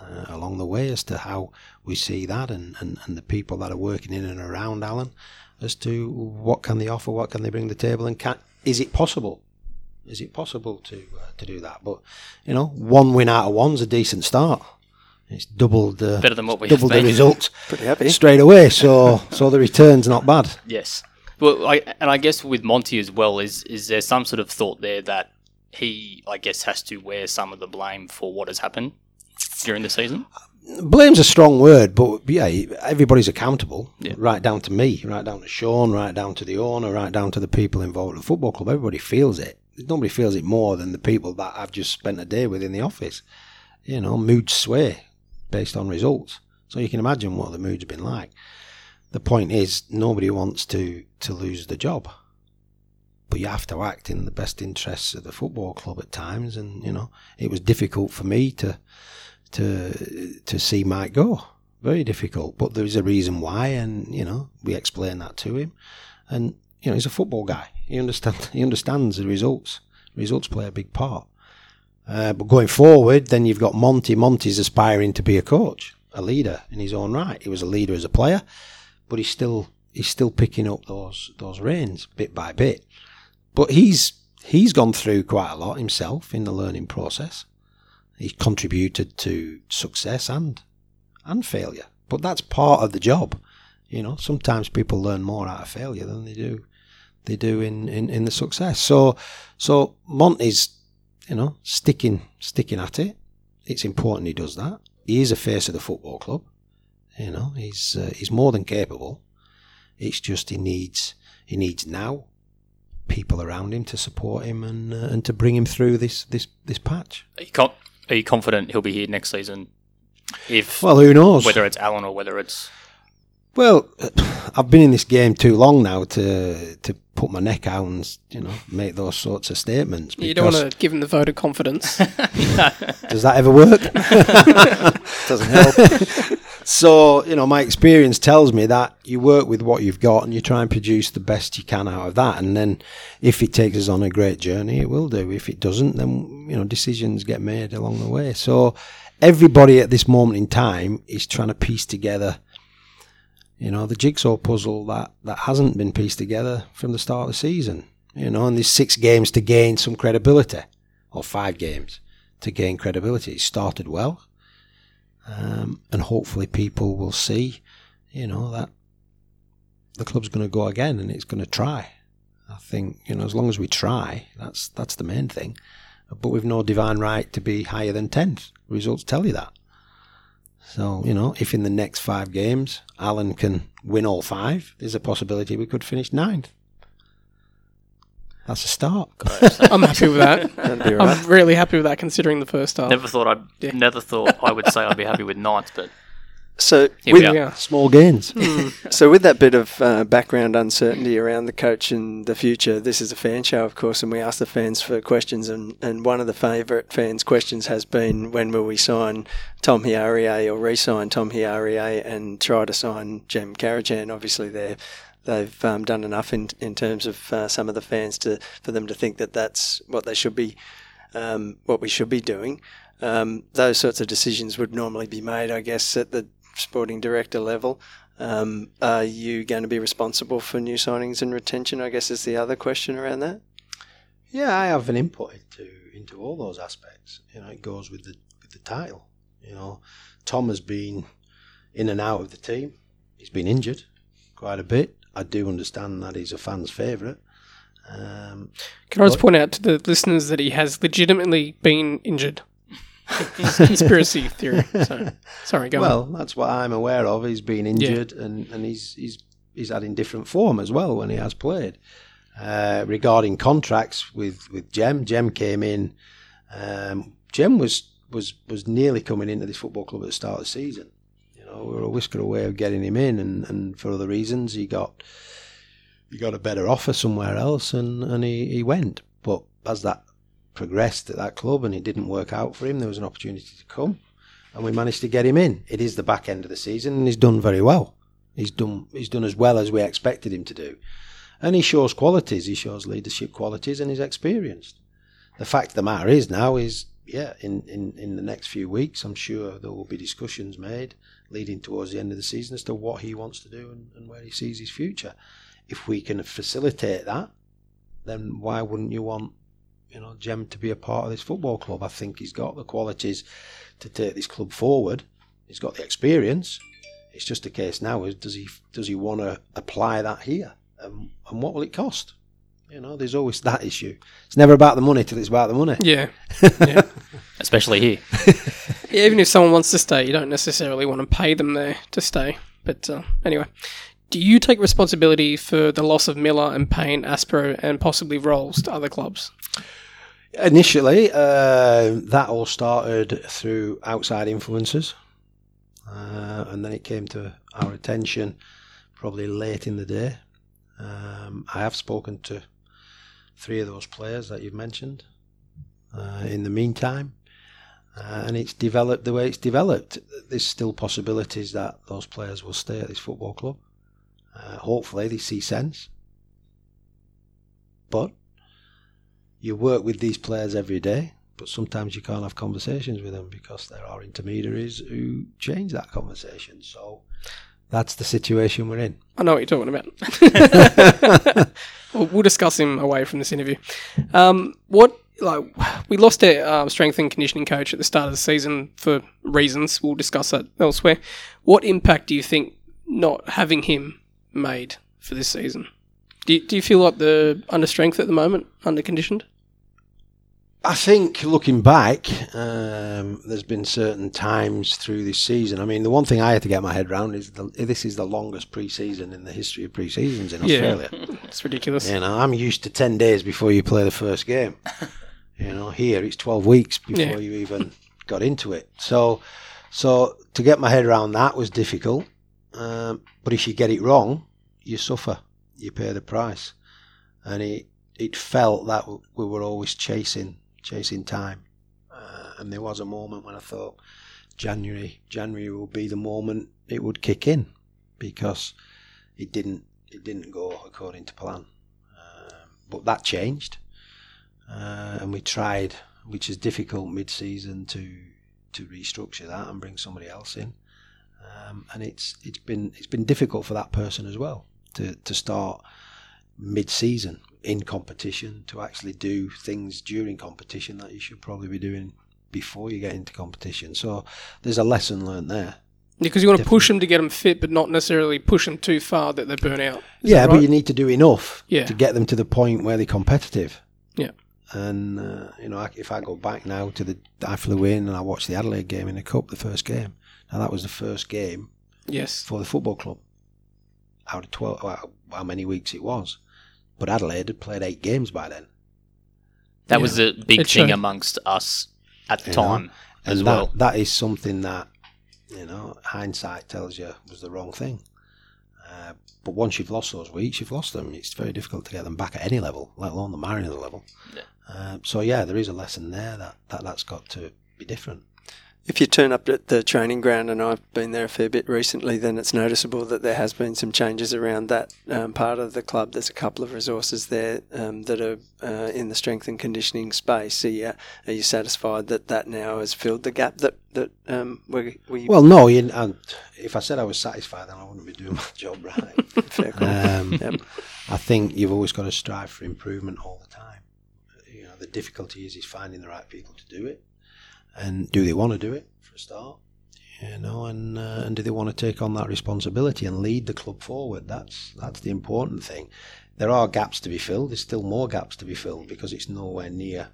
uh, along the way as to how we see that and, and, and the people that are working in and around Alen as to what can they offer, what can they bring to the table, and can is it possible? Is it possible to uh, to do that? But you know, one win out of one's a decent start. It's doubled the
Better than what we have
doubled the
been.
results
Pretty happy.
straight away. So so the return's not bad.
Yes. Well, I, and I guess with Monty as well, is is there some sort of thought there that he, I guess, has to wear some of the blame for what has happened during the season?
Blame's a strong word, but yeah, everybody's accountable.
Yeah.
Right down to me, right down to Sean, right down to the owner, right down to the people involved in the football club. Everybody feels it. Nobody feels it more than the people that I've just spent a day with in the office. You know, moods sway based on results. So you can imagine what the mood's been like. The point is, nobody wants to, to lose the job. But you have to act in the best interests of the football club at times. And, you know, it was difficult for me to to to see Mike go. Very difficult, but there's a reason why, and you know we explain that to him. And you know he's a football guy. He understands. He understands the results. Results play a big part. Uh, but going forward, then you've got Monty. Monty's aspiring to be a coach, a leader in his own right. He was a leader as a player, but he's still he's still picking up those those reins bit by bit. But he's he's gone through quite a lot himself in the learning process he's contributed to success and and failure. But that's part of the job. You know, sometimes people learn more out of failure than they do they do in, in, in the success. So so Monty's, you know, sticking sticking at it. It's important he does that. He is a face of the football club. You know, he's uh, he's more than capable. It's just he needs he needs now people around him to support him and uh, and to bring him through this this this patch.
Are you, con- are you confident he'll be here next season? If
Well, who knows?
whether it's Alen or whether it's
Well, I've been in this game too long now to to put my neck out and you know make those sorts of statements.
You don't want to give him the vote of confidence.
Does that ever work?
Doesn't help.
so you know, my experience tells me that you work with what you've got and you try and produce the best you can out of that. And then, if it takes us on a great journey, it will do. If it doesn't, then you know decisions get made along the way. So everybody at this moment in time is trying to piece together you know, the jigsaw puzzle that, that hasn't been pieced together from the start of the season. You know, and there's six games to gain some credibility, or five games to gain credibility. It started well, um, and hopefully people will see, you know, that the club's going to go again and it's going to try. I think you know, as long as we try, that's that's the main thing. But we've no divine right to be higher than tenth. Results tell you that. So, you know, if in the next five games Alen can win all five, there's a possibility we could finish ninth. That's a start.
I'm happy with that.
That'd be right.
I'm really happy with that considering the first half.
never thought I'd
Yeah.
never thought I would say I'd be happy with ninth, but
So
Here
with,
we are.
Small gains.
so with that bit of uh, background uncertainty around the coach and the future, this is a fan show, of course, and we ask the fans for questions. And, and one of the favourite fans' questions has been, when will we sign Tom Hiariej or re-sign Tom Hiariej and try to sign Jem Karacan? Obviously, they're they've um, done enough in in terms of uh, some of the fans to for them to think that that's what they should be, um, what we should be doing. Um, those sorts of decisions would normally be made, I guess, at the sporting director level. Um, are you going to be responsible for new signings and retention? I guess is the other question around that.
Yeah, I have an input into into all those aspects. You know, it goes with the with the title. You know, Tom has been in and out of the team. He's been injured quite a bit. I do understand that he's a fan's favourite. Um,
Can I just point out to the listeners that he has legitimately been injured? Conspiracy theory. So, sorry, go
well,
on.
that's what I'm aware of. He's been injured and, and he's he's he's had in different form as well when he has played. Uh, regarding contracts with with Jem, Jem came in. Um, Jem was was was nearly coming into this football club at the start of the season. You know, we were a whisker away of getting him in, and, and for other reasons, he got he got a better offer somewhere else, and, and he, he went. But as that progressed at that club and it didn't work out for him, there was an opportunity to come and we managed to get him in. It is the back end of the season, and he's done very well. He's done he's done as well as we expected him to do. And he shows qualities. He shows leadership qualities, and he's experienced. The fact of the matter is now is yeah, in, in, in the next few weeks, I'm sure there will be discussions made leading towards the end of the season as to what he wants to do and, and where he sees his future. If we can facilitate that, then why wouldn't you want you know Jem to be a part of this football club? I think he's got the qualities to take this club forward. He's got the experience. It's just a case now is does he does he want to apply that here, um, and what will it cost? You know, there's always that issue. It's never about the money till it's about the money.
Yeah.
especially here.
Yeah, even if someone wants to stay, you don't necessarily want to pay them there to stay. But uh, anyway, do you take responsibility for the loss of Miller and Payne, Aspro, and possibly Rowles to other clubs?
Initially, uh, that all started through outside influences, uh, and then it came to our attention probably late in the day. Um, I have spoken to three of those players that you've mentioned. Uh, in the meantime, uh, and it's developed the way it's developed. There's still possibilities that those players will stay at this football club. Uh, hopefully, they see sense. But you work with these players every day, but sometimes you can't have conversations with them because there are intermediaries who change that conversation. So that's the situation we're in.
I know what you're talking about. we'll, we'll discuss him away from this interview. Um, what like we lost our um, strength and conditioning coach at the start of the season for reasons. We'll discuss that elsewhere. What impact do you think not having him made for this season? Do you, do you feel like the under strength at the moment, under conditioned?
I think looking back, um, there's been certain times through this season. I mean, the one thing I had to get my head around is the, this is the longest pre-season in the history of pre-seasons in Australia.
it's ridiculous.
You know, I'm used to ten days before you play the first game. You know, here it's twelve weeks before
Yeah.
you even got into it. So, so to get my head around that was difficult. Um, but if you get it wrong, you suffer. You pay the price, and it it felt that we were always chasing chasing time. Uh, and there was a moment when I thought January January would be the moment it would kick in because it didn't it didn't go according to plan. Um, but that changed, uh, and we tried, which is difficult mid-season to to restructure that and bring somebody else in. Um, and it's it's been it's been difficult for that person as well to to start mid-season in competition to actually do things during competition that you should probably be doing before you get into competition. So there's a lesson learned there.
Because you want to push them to get them fit, but not necessarily push them too far that they burn out. Is
yeah,
that
but you need to do enough
Yeah.
to get them to the point where they're competitive.
Yeah.
And uh, you know, if I go back now to the I flew in and I watched the Adelaide game in the cup, the first game. Now that was the first game
yes.
for the football club. Out of twelve, well, how many weeks it was, but Adelaide had played eight games by then.
That
Yeah.
was a big
It
thing
showed.
amongst us at the
You know,
time as
And
well.
that, that is something that you know hindsight tells you was the wrong thing. Uh, but once you've lost those weeks, you've lost them. It's very difficult to get them back at any level, let alone the Mariners level.
Yeah.
Uh, so yeah, there is a lesson there that, that that's got to be different.
If you turn up at the training ground, and I've been there a fair bit recently, then it's noticeable that there has been some changes around that um, part of the club. There's a couple of resources there um, that are uh, in the strength and conditioning space. Are you, are you satisfied that that now has filled the gap that that um, we, we
Well, no, you, and if I said I was satisfied, then I wouldn't be doing my job right.
fair.
Um,
Yep.
I think you've always got to strive for improvement all the time. You know, the difficulty is is finding the right people to do it, and do they want to do it for a start? You know, and uh, and do they want to take on that responsibility and lead the club forward? That's that's the important thing. There are gaps to be filled. There's still more gaps to be filled because it's nowhere near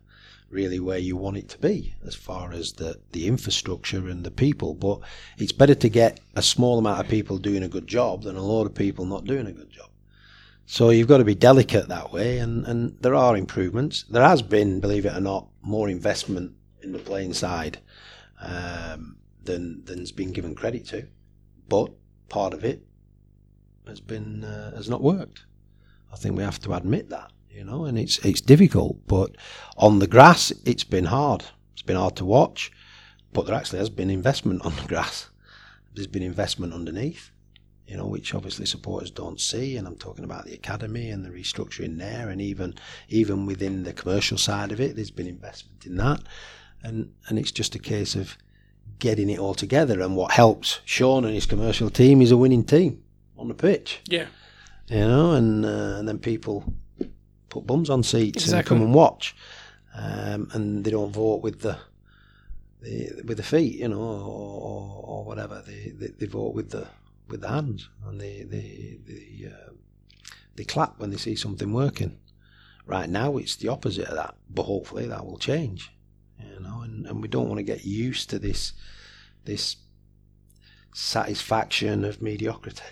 really where you want it to be as far as the, the infrastructure and the people. But it's better to get a small amount of people doing a good job than a lot of people not doing a good job. So you've got to be delicate that way, and, and there are improvements. There has been, believe it or not, more investment in the playing side um, than than's been given credit to, but part of it has been uh, has not worked. I think we have to admit that, you know, and it's it's difficult. But on the grass, it's been hard. It's been hard to watch, but there actually has been investment on the grass. There's been investment underneath you know, which obviously supporters don't see. And I'm talking about the academy and the restructuring there, and even even within the commercial side of it, there's been investment in that, and and it's just a case of getting it all together. And what helps Sean and his commercial team is a winning team on the pitch,
Yeah.
you know, and uh, and then people put bums on seats and come and watch, um, and they don't vote with the. The, with the feet, you know, or, or, or whatever, they, they, they vote with the with the hands, and they they they, uh, they clap when they see something working. Right now, it's the opposite of that, but hopefully that will change. You know, and, and we don't want to get used to this this satisfaction of mediocrity.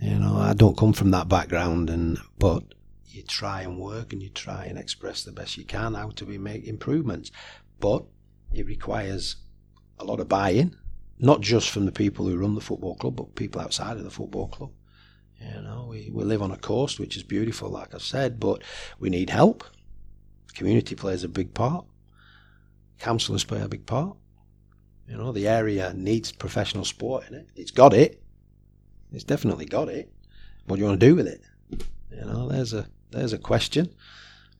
You know, I don't come from that background, and but you try and work and you try and express the best you can how to make improvements, but it requires a lot of buy-in not just from the people who run the football club, but people outside of the football club. You know, we, we live on a coast which is beautiful, like I've said, but we need help. Community plays a big part. Councillors play a big part. You know, the area needs professional sport in it. It's got it. It's definitely got it. What do you want to do with it? You know, there's a there's a question.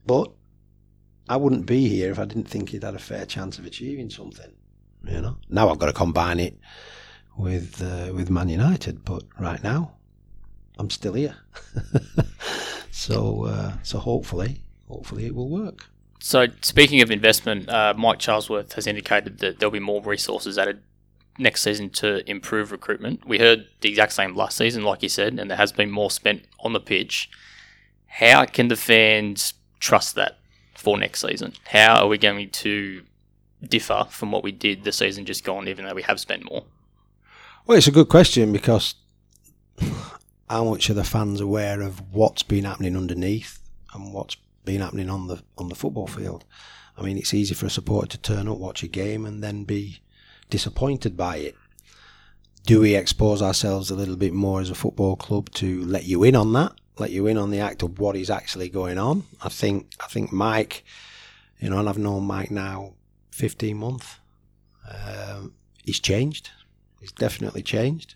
But I wouldn't be here if I didn't think it had a fair chance of achieving something. You know, now I've got to combine it with uh, with Man United, but right now I'm still here. so uh, so hopefully hopefully it will work.
So, speaking of investment, uh, Mike Charlesworth has indicated that there'll be more resources added next season to improve recruitment. We heard the exact same last season, like you said, and there has been more spent on the pitch. How can the fans trust that for next season? How are we going to differ from what we did the season just gone, even though we have spent more?
Well, it's a good question because how much are the fans aware of what's been happening underneath and what's been happening on the on the football field? I mean, it's easy for a supporter to turn up, watch a game, and then be disappointed by it. Do we expose ourselves a little bit more as a football club to let you in on that, let you in on the act of what is actually going on? I think I think Mike, you know, and I've known Mike now fifteen months. Um, he's changed. He's definitely changed.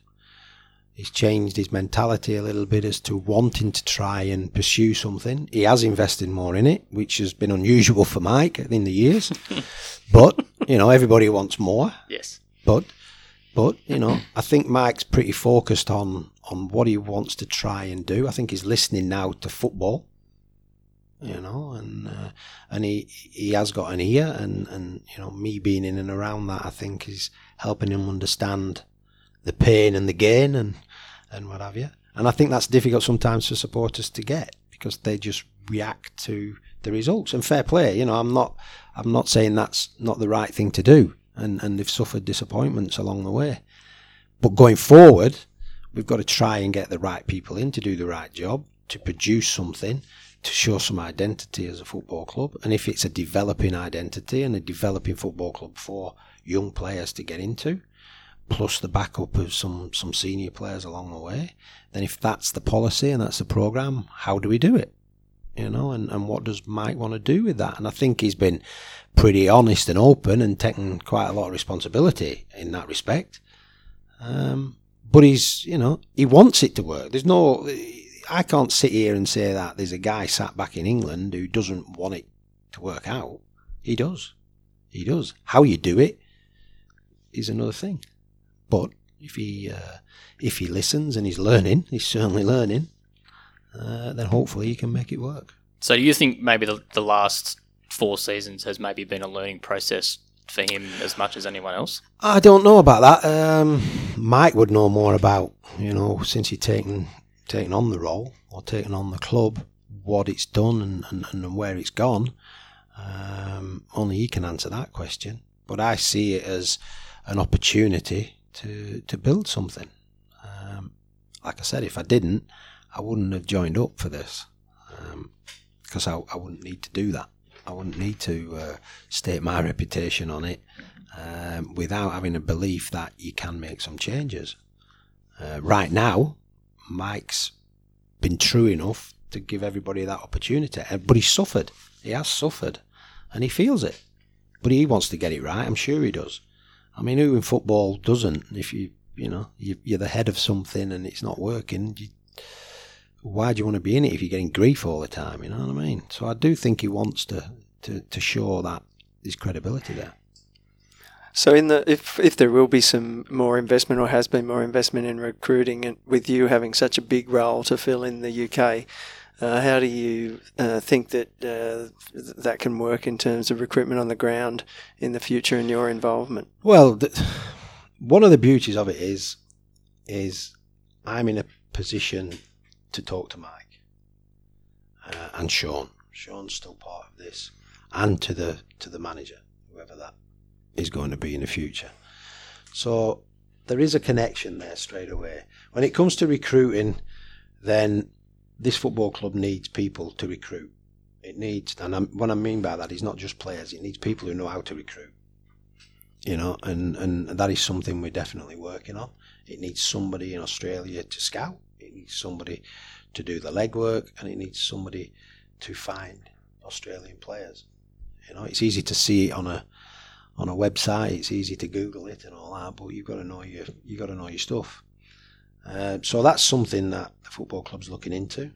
He's changed his mentality a little bit as to wanting to try and pursue something. He has invested more in it, which has been unusual for Mike in the years. but you know, everybody wants more.
Yes.
But but you know, I think Mike's pretty focused on on what he wants to try and do. I think he's listening now to football. You know, and uh, and he he has got an ear, and and you know, me being in and around that, I think is helping him understand the pain and the gain, and and what have you. And I think that's difficult sometimes for supporters to get because they just react to the results. And fair play, you know, I'm not I'm not saying that's not the right thing to do, and and they've suffered disappointments along the way. But going forward, we've got to try and get the right people in to do the right job, to produce something, to show some identity as a football club. And if it's a developing identity and a developing football club for young players to get into, plus the backup of some some senior players along the way, then if that's the policy and that's the program, how do we do it? You know, and, and what does Mike want to do with that? And I think he's been pretty honest and open and taken quite a lot of responsibility in that respect. Um, but he's, you know, he wants it to work. There's no, I can't sit here and say that there's a guy sat back in England who doesn't want it to work out. He does. He does. How you do it is another thing. But if he uh, if he listens and he's learning, he's certainly learning. Uh, then hopefully he can make it work.
So, do you think maybe the, the last four seasons has maybe been a learning process for him as much as anyone else?
I don't know about that. Um, Mike would know more about you know since he's taken taken on the role or taken on the club, what it's done and, and, and where it's gone. Um, only he can answer that question. But I see it as an opportunity to to build something. Um, like I said, if I didn't, I wouldn't have joined up for this because I, I wouldn't need to do that. I wouldn't need to uh, stake my reputation on it um, without having a belief that you can make some changes. Uh, right now, Mike's been true enough to give everybody that opportunity, Uh, but he suffered. He has suffered, and he feels it. But he wants to get it right. I'm sure he does. I mean, who in football doesn't? If you you know you, you're the head of something and it's not working. You, why do you want to be in it if you're getting grief all the time? You know what I mean? So I do think he wants to to, to show that his credibility there.
So, in the if if there will be some more investment or has been more investment in recruiting, and with you having such a big role to fill in the UK, uh, how do you uh, think that uh, that can work in terms of recruitment on the ground in the future and your involvement?
Well, the, one of the beauties of it is is I'm in a position to talk to Mike uh, and Sean. Sean's still part of this, and to the to the manager, whoever that is going to be in the future. So there is a connection there straight away. When it comes to recruiting, then this football club needs people to recruit. It needs, and I'm, what I mean by that is not just players. It needs people who know how to recruit. You know, and and that is something we're definitely working on. It needs somebody in Australia to scout. It needs somebody to do the legwork, and it needs somebody to find Australian players. You know, it's easy to see it on a on a website. It's easy to Google it and all that, but you've got to know your you got to know your stuff. Uh, so that's something that the football club's looking into,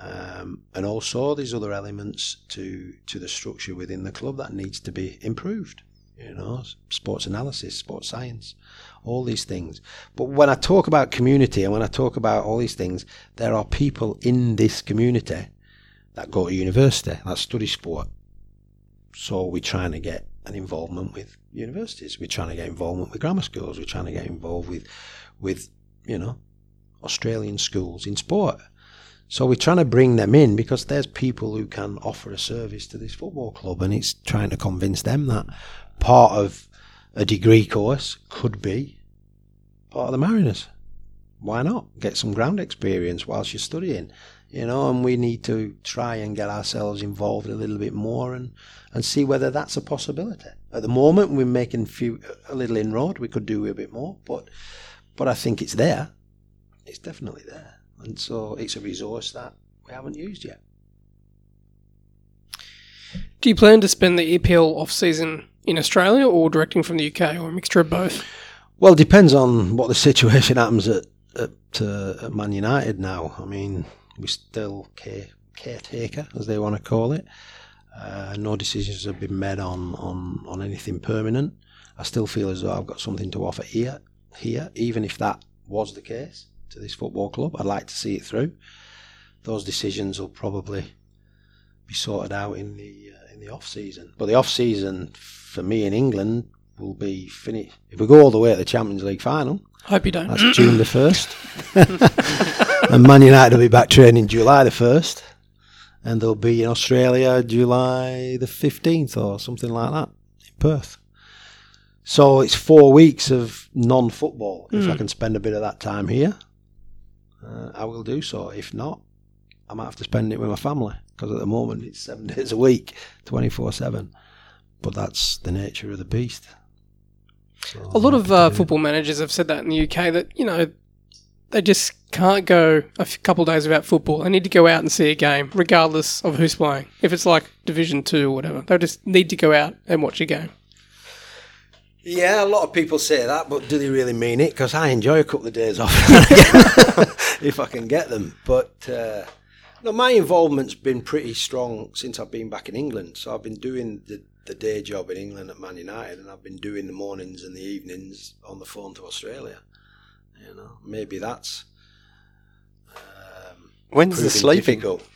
um, and also there's other elements to to the structure within the club that needs to be improved. You know, sports analysis, sports science, all these things. But when I talk about community and when I talk about all these things, there are people in this community that go to university that study sport. So we're trying to get an involvement with universities. We're trying to get involvement with grammar schools. We're trying to get involved with, with you know, Australian schools in sport. So we're trying to bring them in because there's people who can offer a service to this football club, and it's trying to convince them that part of a degree course could be part of the Mariners. Why not get some ground experience whilst you're studying? You know, and we need to try and get ourselves involved a little bit more and, and see whether that's a possibility. At the moment, we're making few, a little inroad. We could do a bit more, but but I think it's there. It's definitely there. And so it's a resource that we haven't used yet.
Do you plan to spend the EPL off season in Australia or directing from the UK or a mixture of both?
Well, it depends on what the situation happens at at, uh, at Man United now. I mean, we're still care, caretaker, as they want to call it. Uh, no decisions have been made on, on, on anything permanent. I still feel as though I've got something to offer here here, even if that was the case to this football club. I'd like to see it through. Those decisions will probably be sorted out in the uh, in the off season. But the off season for me in England will be finished if we go all the way to the Champions League final.
Hope you don't.
That's June the first, and Man United will be back training July the first, and they'll be in Australia July the fifteenth or something like that in Perth. So it's four weeks of non-football. If I can spend a bit of that time here, uh, I will do so. If not, I might have to spend it with my family because at the moment it's seven days a week, twenty-four-seven. But that's the nature of the beast. So
A lot of uh, football managers have said that in the UK that, you know, they just can't go a f- couple days without football. They need to go out and see a game, regardless of who's playing. If it's like Division 2 or whatever, they just need to go out and watch a game.
Yeah, a lot of people say that, but do they really mean it? Because I enjoy a couple of days off if I can get them. But uh, no, my involvement's been pretty strong since I've been back in England. So I've been doing the, the day job in England at Man United, and I've been doing the mornings and the evenings on the phone to Australia. You know, maybe that's
When's the sleeping?
difficult.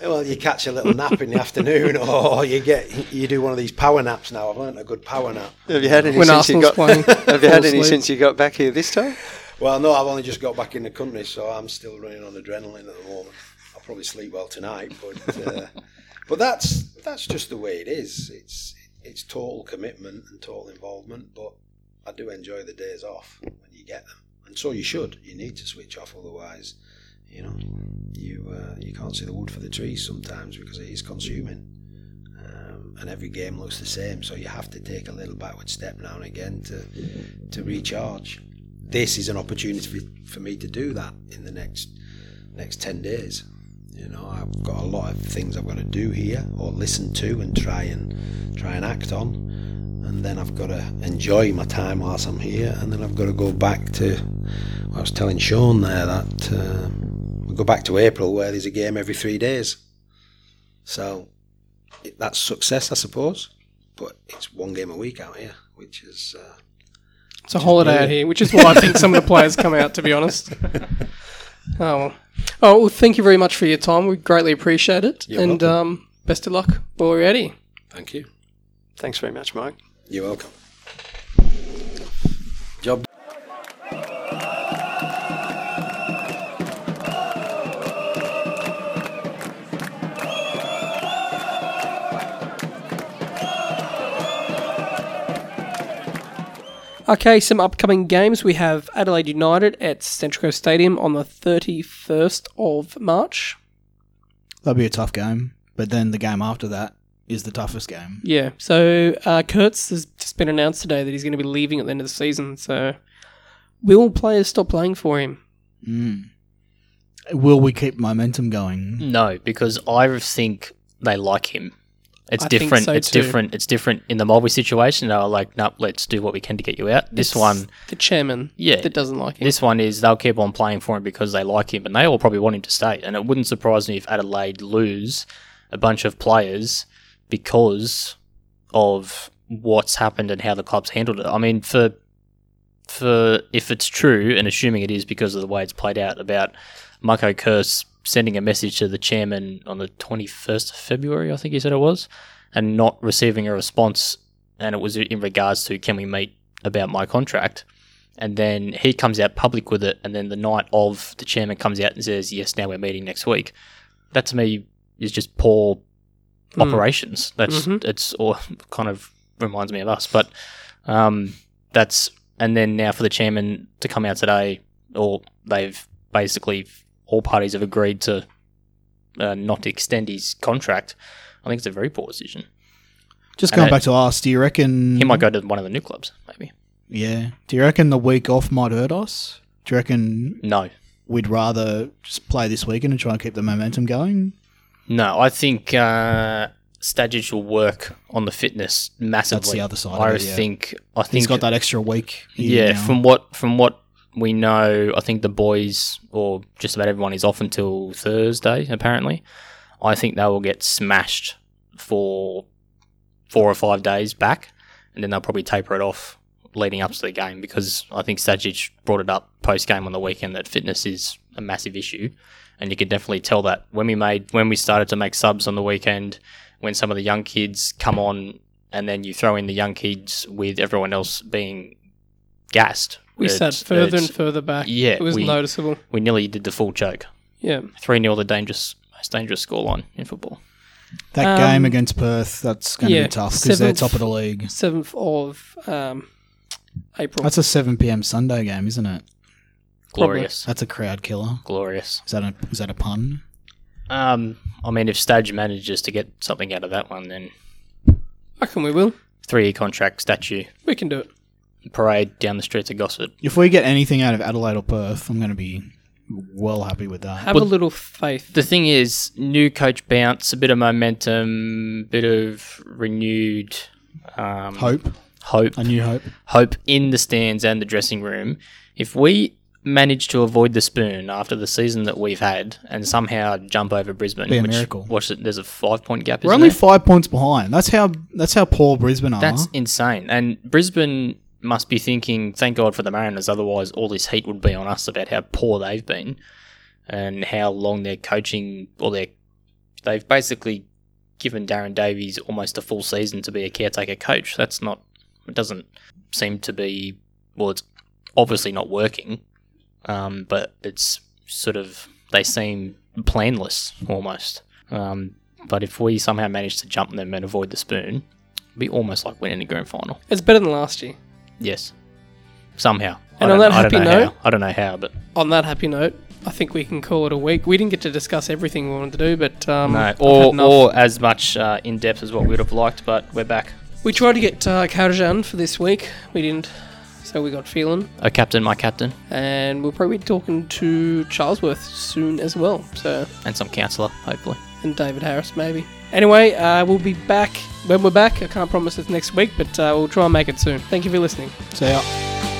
Well, you catch a little nap in the afternoon, or you get you do one of these power naps now. I've learnt a good power nap.
Have you had any
When
since you got?
playing,
have you had any
asleep.
since you got back here this time?
Well, no, I've only just got back in the country, so I'm still running on adrenaline at the moment. I'll probably sleep well tonight, but uh, but that's that's just the way it is. It's it's total commitment and total involvement, but I do enjoy the days off when you get them, and so you should. You need to switch off, otherwise, you know, you uh, you can't see the wood for the trees sometimes because it is consuming. Um, and every game looks the same, so you have to take a little backward step now and again to to recharge this is an opportunity for, for me to do that in the next next 10 days you know i've got a lot of things i've got to do here or listen to and try and try and act on and then I've got to enjoy my time whilst I'm here, and then I've got to go back to. I was telling Sean there that uh, we go back to April where there's a game every three days. So it, that's success, I suppose. But it's one game a week out here, which is. Uh,
It's a holiday out here, which is why I think some of the players come out, to be honest. Oh, well. Oh, well, thank you very much for your time. We greatly appreciate it.
You're
and um, best of luck already.
thank you.
Thanks very much, Mike.
You're welcome. Job.
Okay, some upcoming games. We have Adelaide United at Central Coast Stadium on the 31st of March.
That'll be a tough game, but then the game after that is the toughest game.
Yeah, so uh, Kurz has just been announced today that he's going to be leaving at the end of the season. So, will players stop playing for him?
Mm. Will we keep momentum going?
No, because I think they like him. It's
I
different.
so
it's
too.
different. It's different in the Mulvey situation. They were like, "No, let's do what we can to get you out." This
It's
one,
the chairman,
Yeah.
that doesn't like him.
this one is they'll keep on playing for him because they like him, and they all probably want him to stay. And it wouldn't surprise me if Adelaide lose a bunch of players because of what's happened and how the club's handled it. I mean, for for if it's true, and assuming it is because of the way it's played out about Marco Kurz sending a message to the chairman on the 21st of February, I think he said it was, and not receiving a response, and it was in regards to can we meet about my contract, and then he comes out public with it, and then the night of the chairman comes out and says, yes, now we're meeting next week. That to me is just poor
Hmm.
operations. That's
Mhm.
it's or kind of reminds me of us, but um, that's and then now for the chairman to come out today, or they've basically all parties have agreed to uh, not extend his contract. I think it's a very poor decision.
Just
And
going
it-
back to us, do you reckon
He might go to one of the new clubs, maybe.
Yeah. Do you reckon the week off might hurt us? Do you reckon
No,
we'd rather just play this weekend and try and keep the momentum going?
no. I think uh, Stajcic will work on the fitness massively.
That's the other side
I
it, yeah.
think. I think
He's got that extra week.
Yeah,
now.
from what from what we know, I think the boys or just about everyone is off until Thursday. Apparently, I think they will get smashed for four or five days back, and then they'll probably taper it off leading up to the game because I think Stajcic brought it up post game on the weekend that fitness is a massive issue, and you could definitely tell that when we made when we started to make subs on the weekend, when some of the young kids come on, and then you throw in the young kids with everyone else being gassed.
We sat further and further back.
Yeah,
it was
we-
noticeable.
we nearly did the full choke.
Yeah,
Three 0 the dangerous most dangerous scoreline in football.
that
Um,
game against Perth, that's going to
yeah,
be tough because they're top of the league.
seventh of um, April.
That's a 7 p.m. Sunday game, isn't it?
Probably.
Glorious.
That's a crowd killer.
Glorious.
Is that a is that a pun?
Um, I mean, if Stage manages to get something out of that one, then
I reckon we will.
three year contract, statue,
We can do it.
Parade down the streets of Gosford.
If we get anything out of Adelaide or Perth, I'm going to be well happy with that.
Have
Well,
a little faith.
The thing is, new coach bounce, a bit of momentum, bit of renewed um,
Hope,
hope,
a new hope.
hope in the stands and the dressing room. If we manage to avoid the spoon after the season that we've had and somehow jump over Brisbane,
Be a
which
miracle.
what's it? There's a five point gap.
We're
isn't
only
there?
five points behind. That's how that's how poor Brisbane are.
That's insane. And Brisbane must be thinking, thank God for the Mariners, otherwise all this heat would be on us about how poor they've been and how long they're coaching or they're they've basically given Darren Davies almost a full season to be a caretaker coach. That's not it doesn't seem to be well it's obviously not working. Um, but it's sort of they seem planless almost. Um, but if we somehow manage to jump them and avoid the spoon, it'd be almost like winning a grand final.
It's better than last year.
Yes. Somehow.
And on that happy note-
how. I don't know how, but
On that happy note, I think we can call it a week. We didn't get to discuss everything we wanted to do, but um,
no. Or, or as much uh, in depth as what we would have liked, but we're back.
we tried to get uh, Karacan for this week. We didn't, so we got feeling.
Oh, captain, my captain,
And we'll probably be talking to Charlesworth soon as well. So
and some counsellor, hopefully.
and David Harris maybe. Anyway, uh, we'll be back when we're back. I can't promise it's next week, but uh, we'll try and make it soon. Thank you for listening.
So yeah.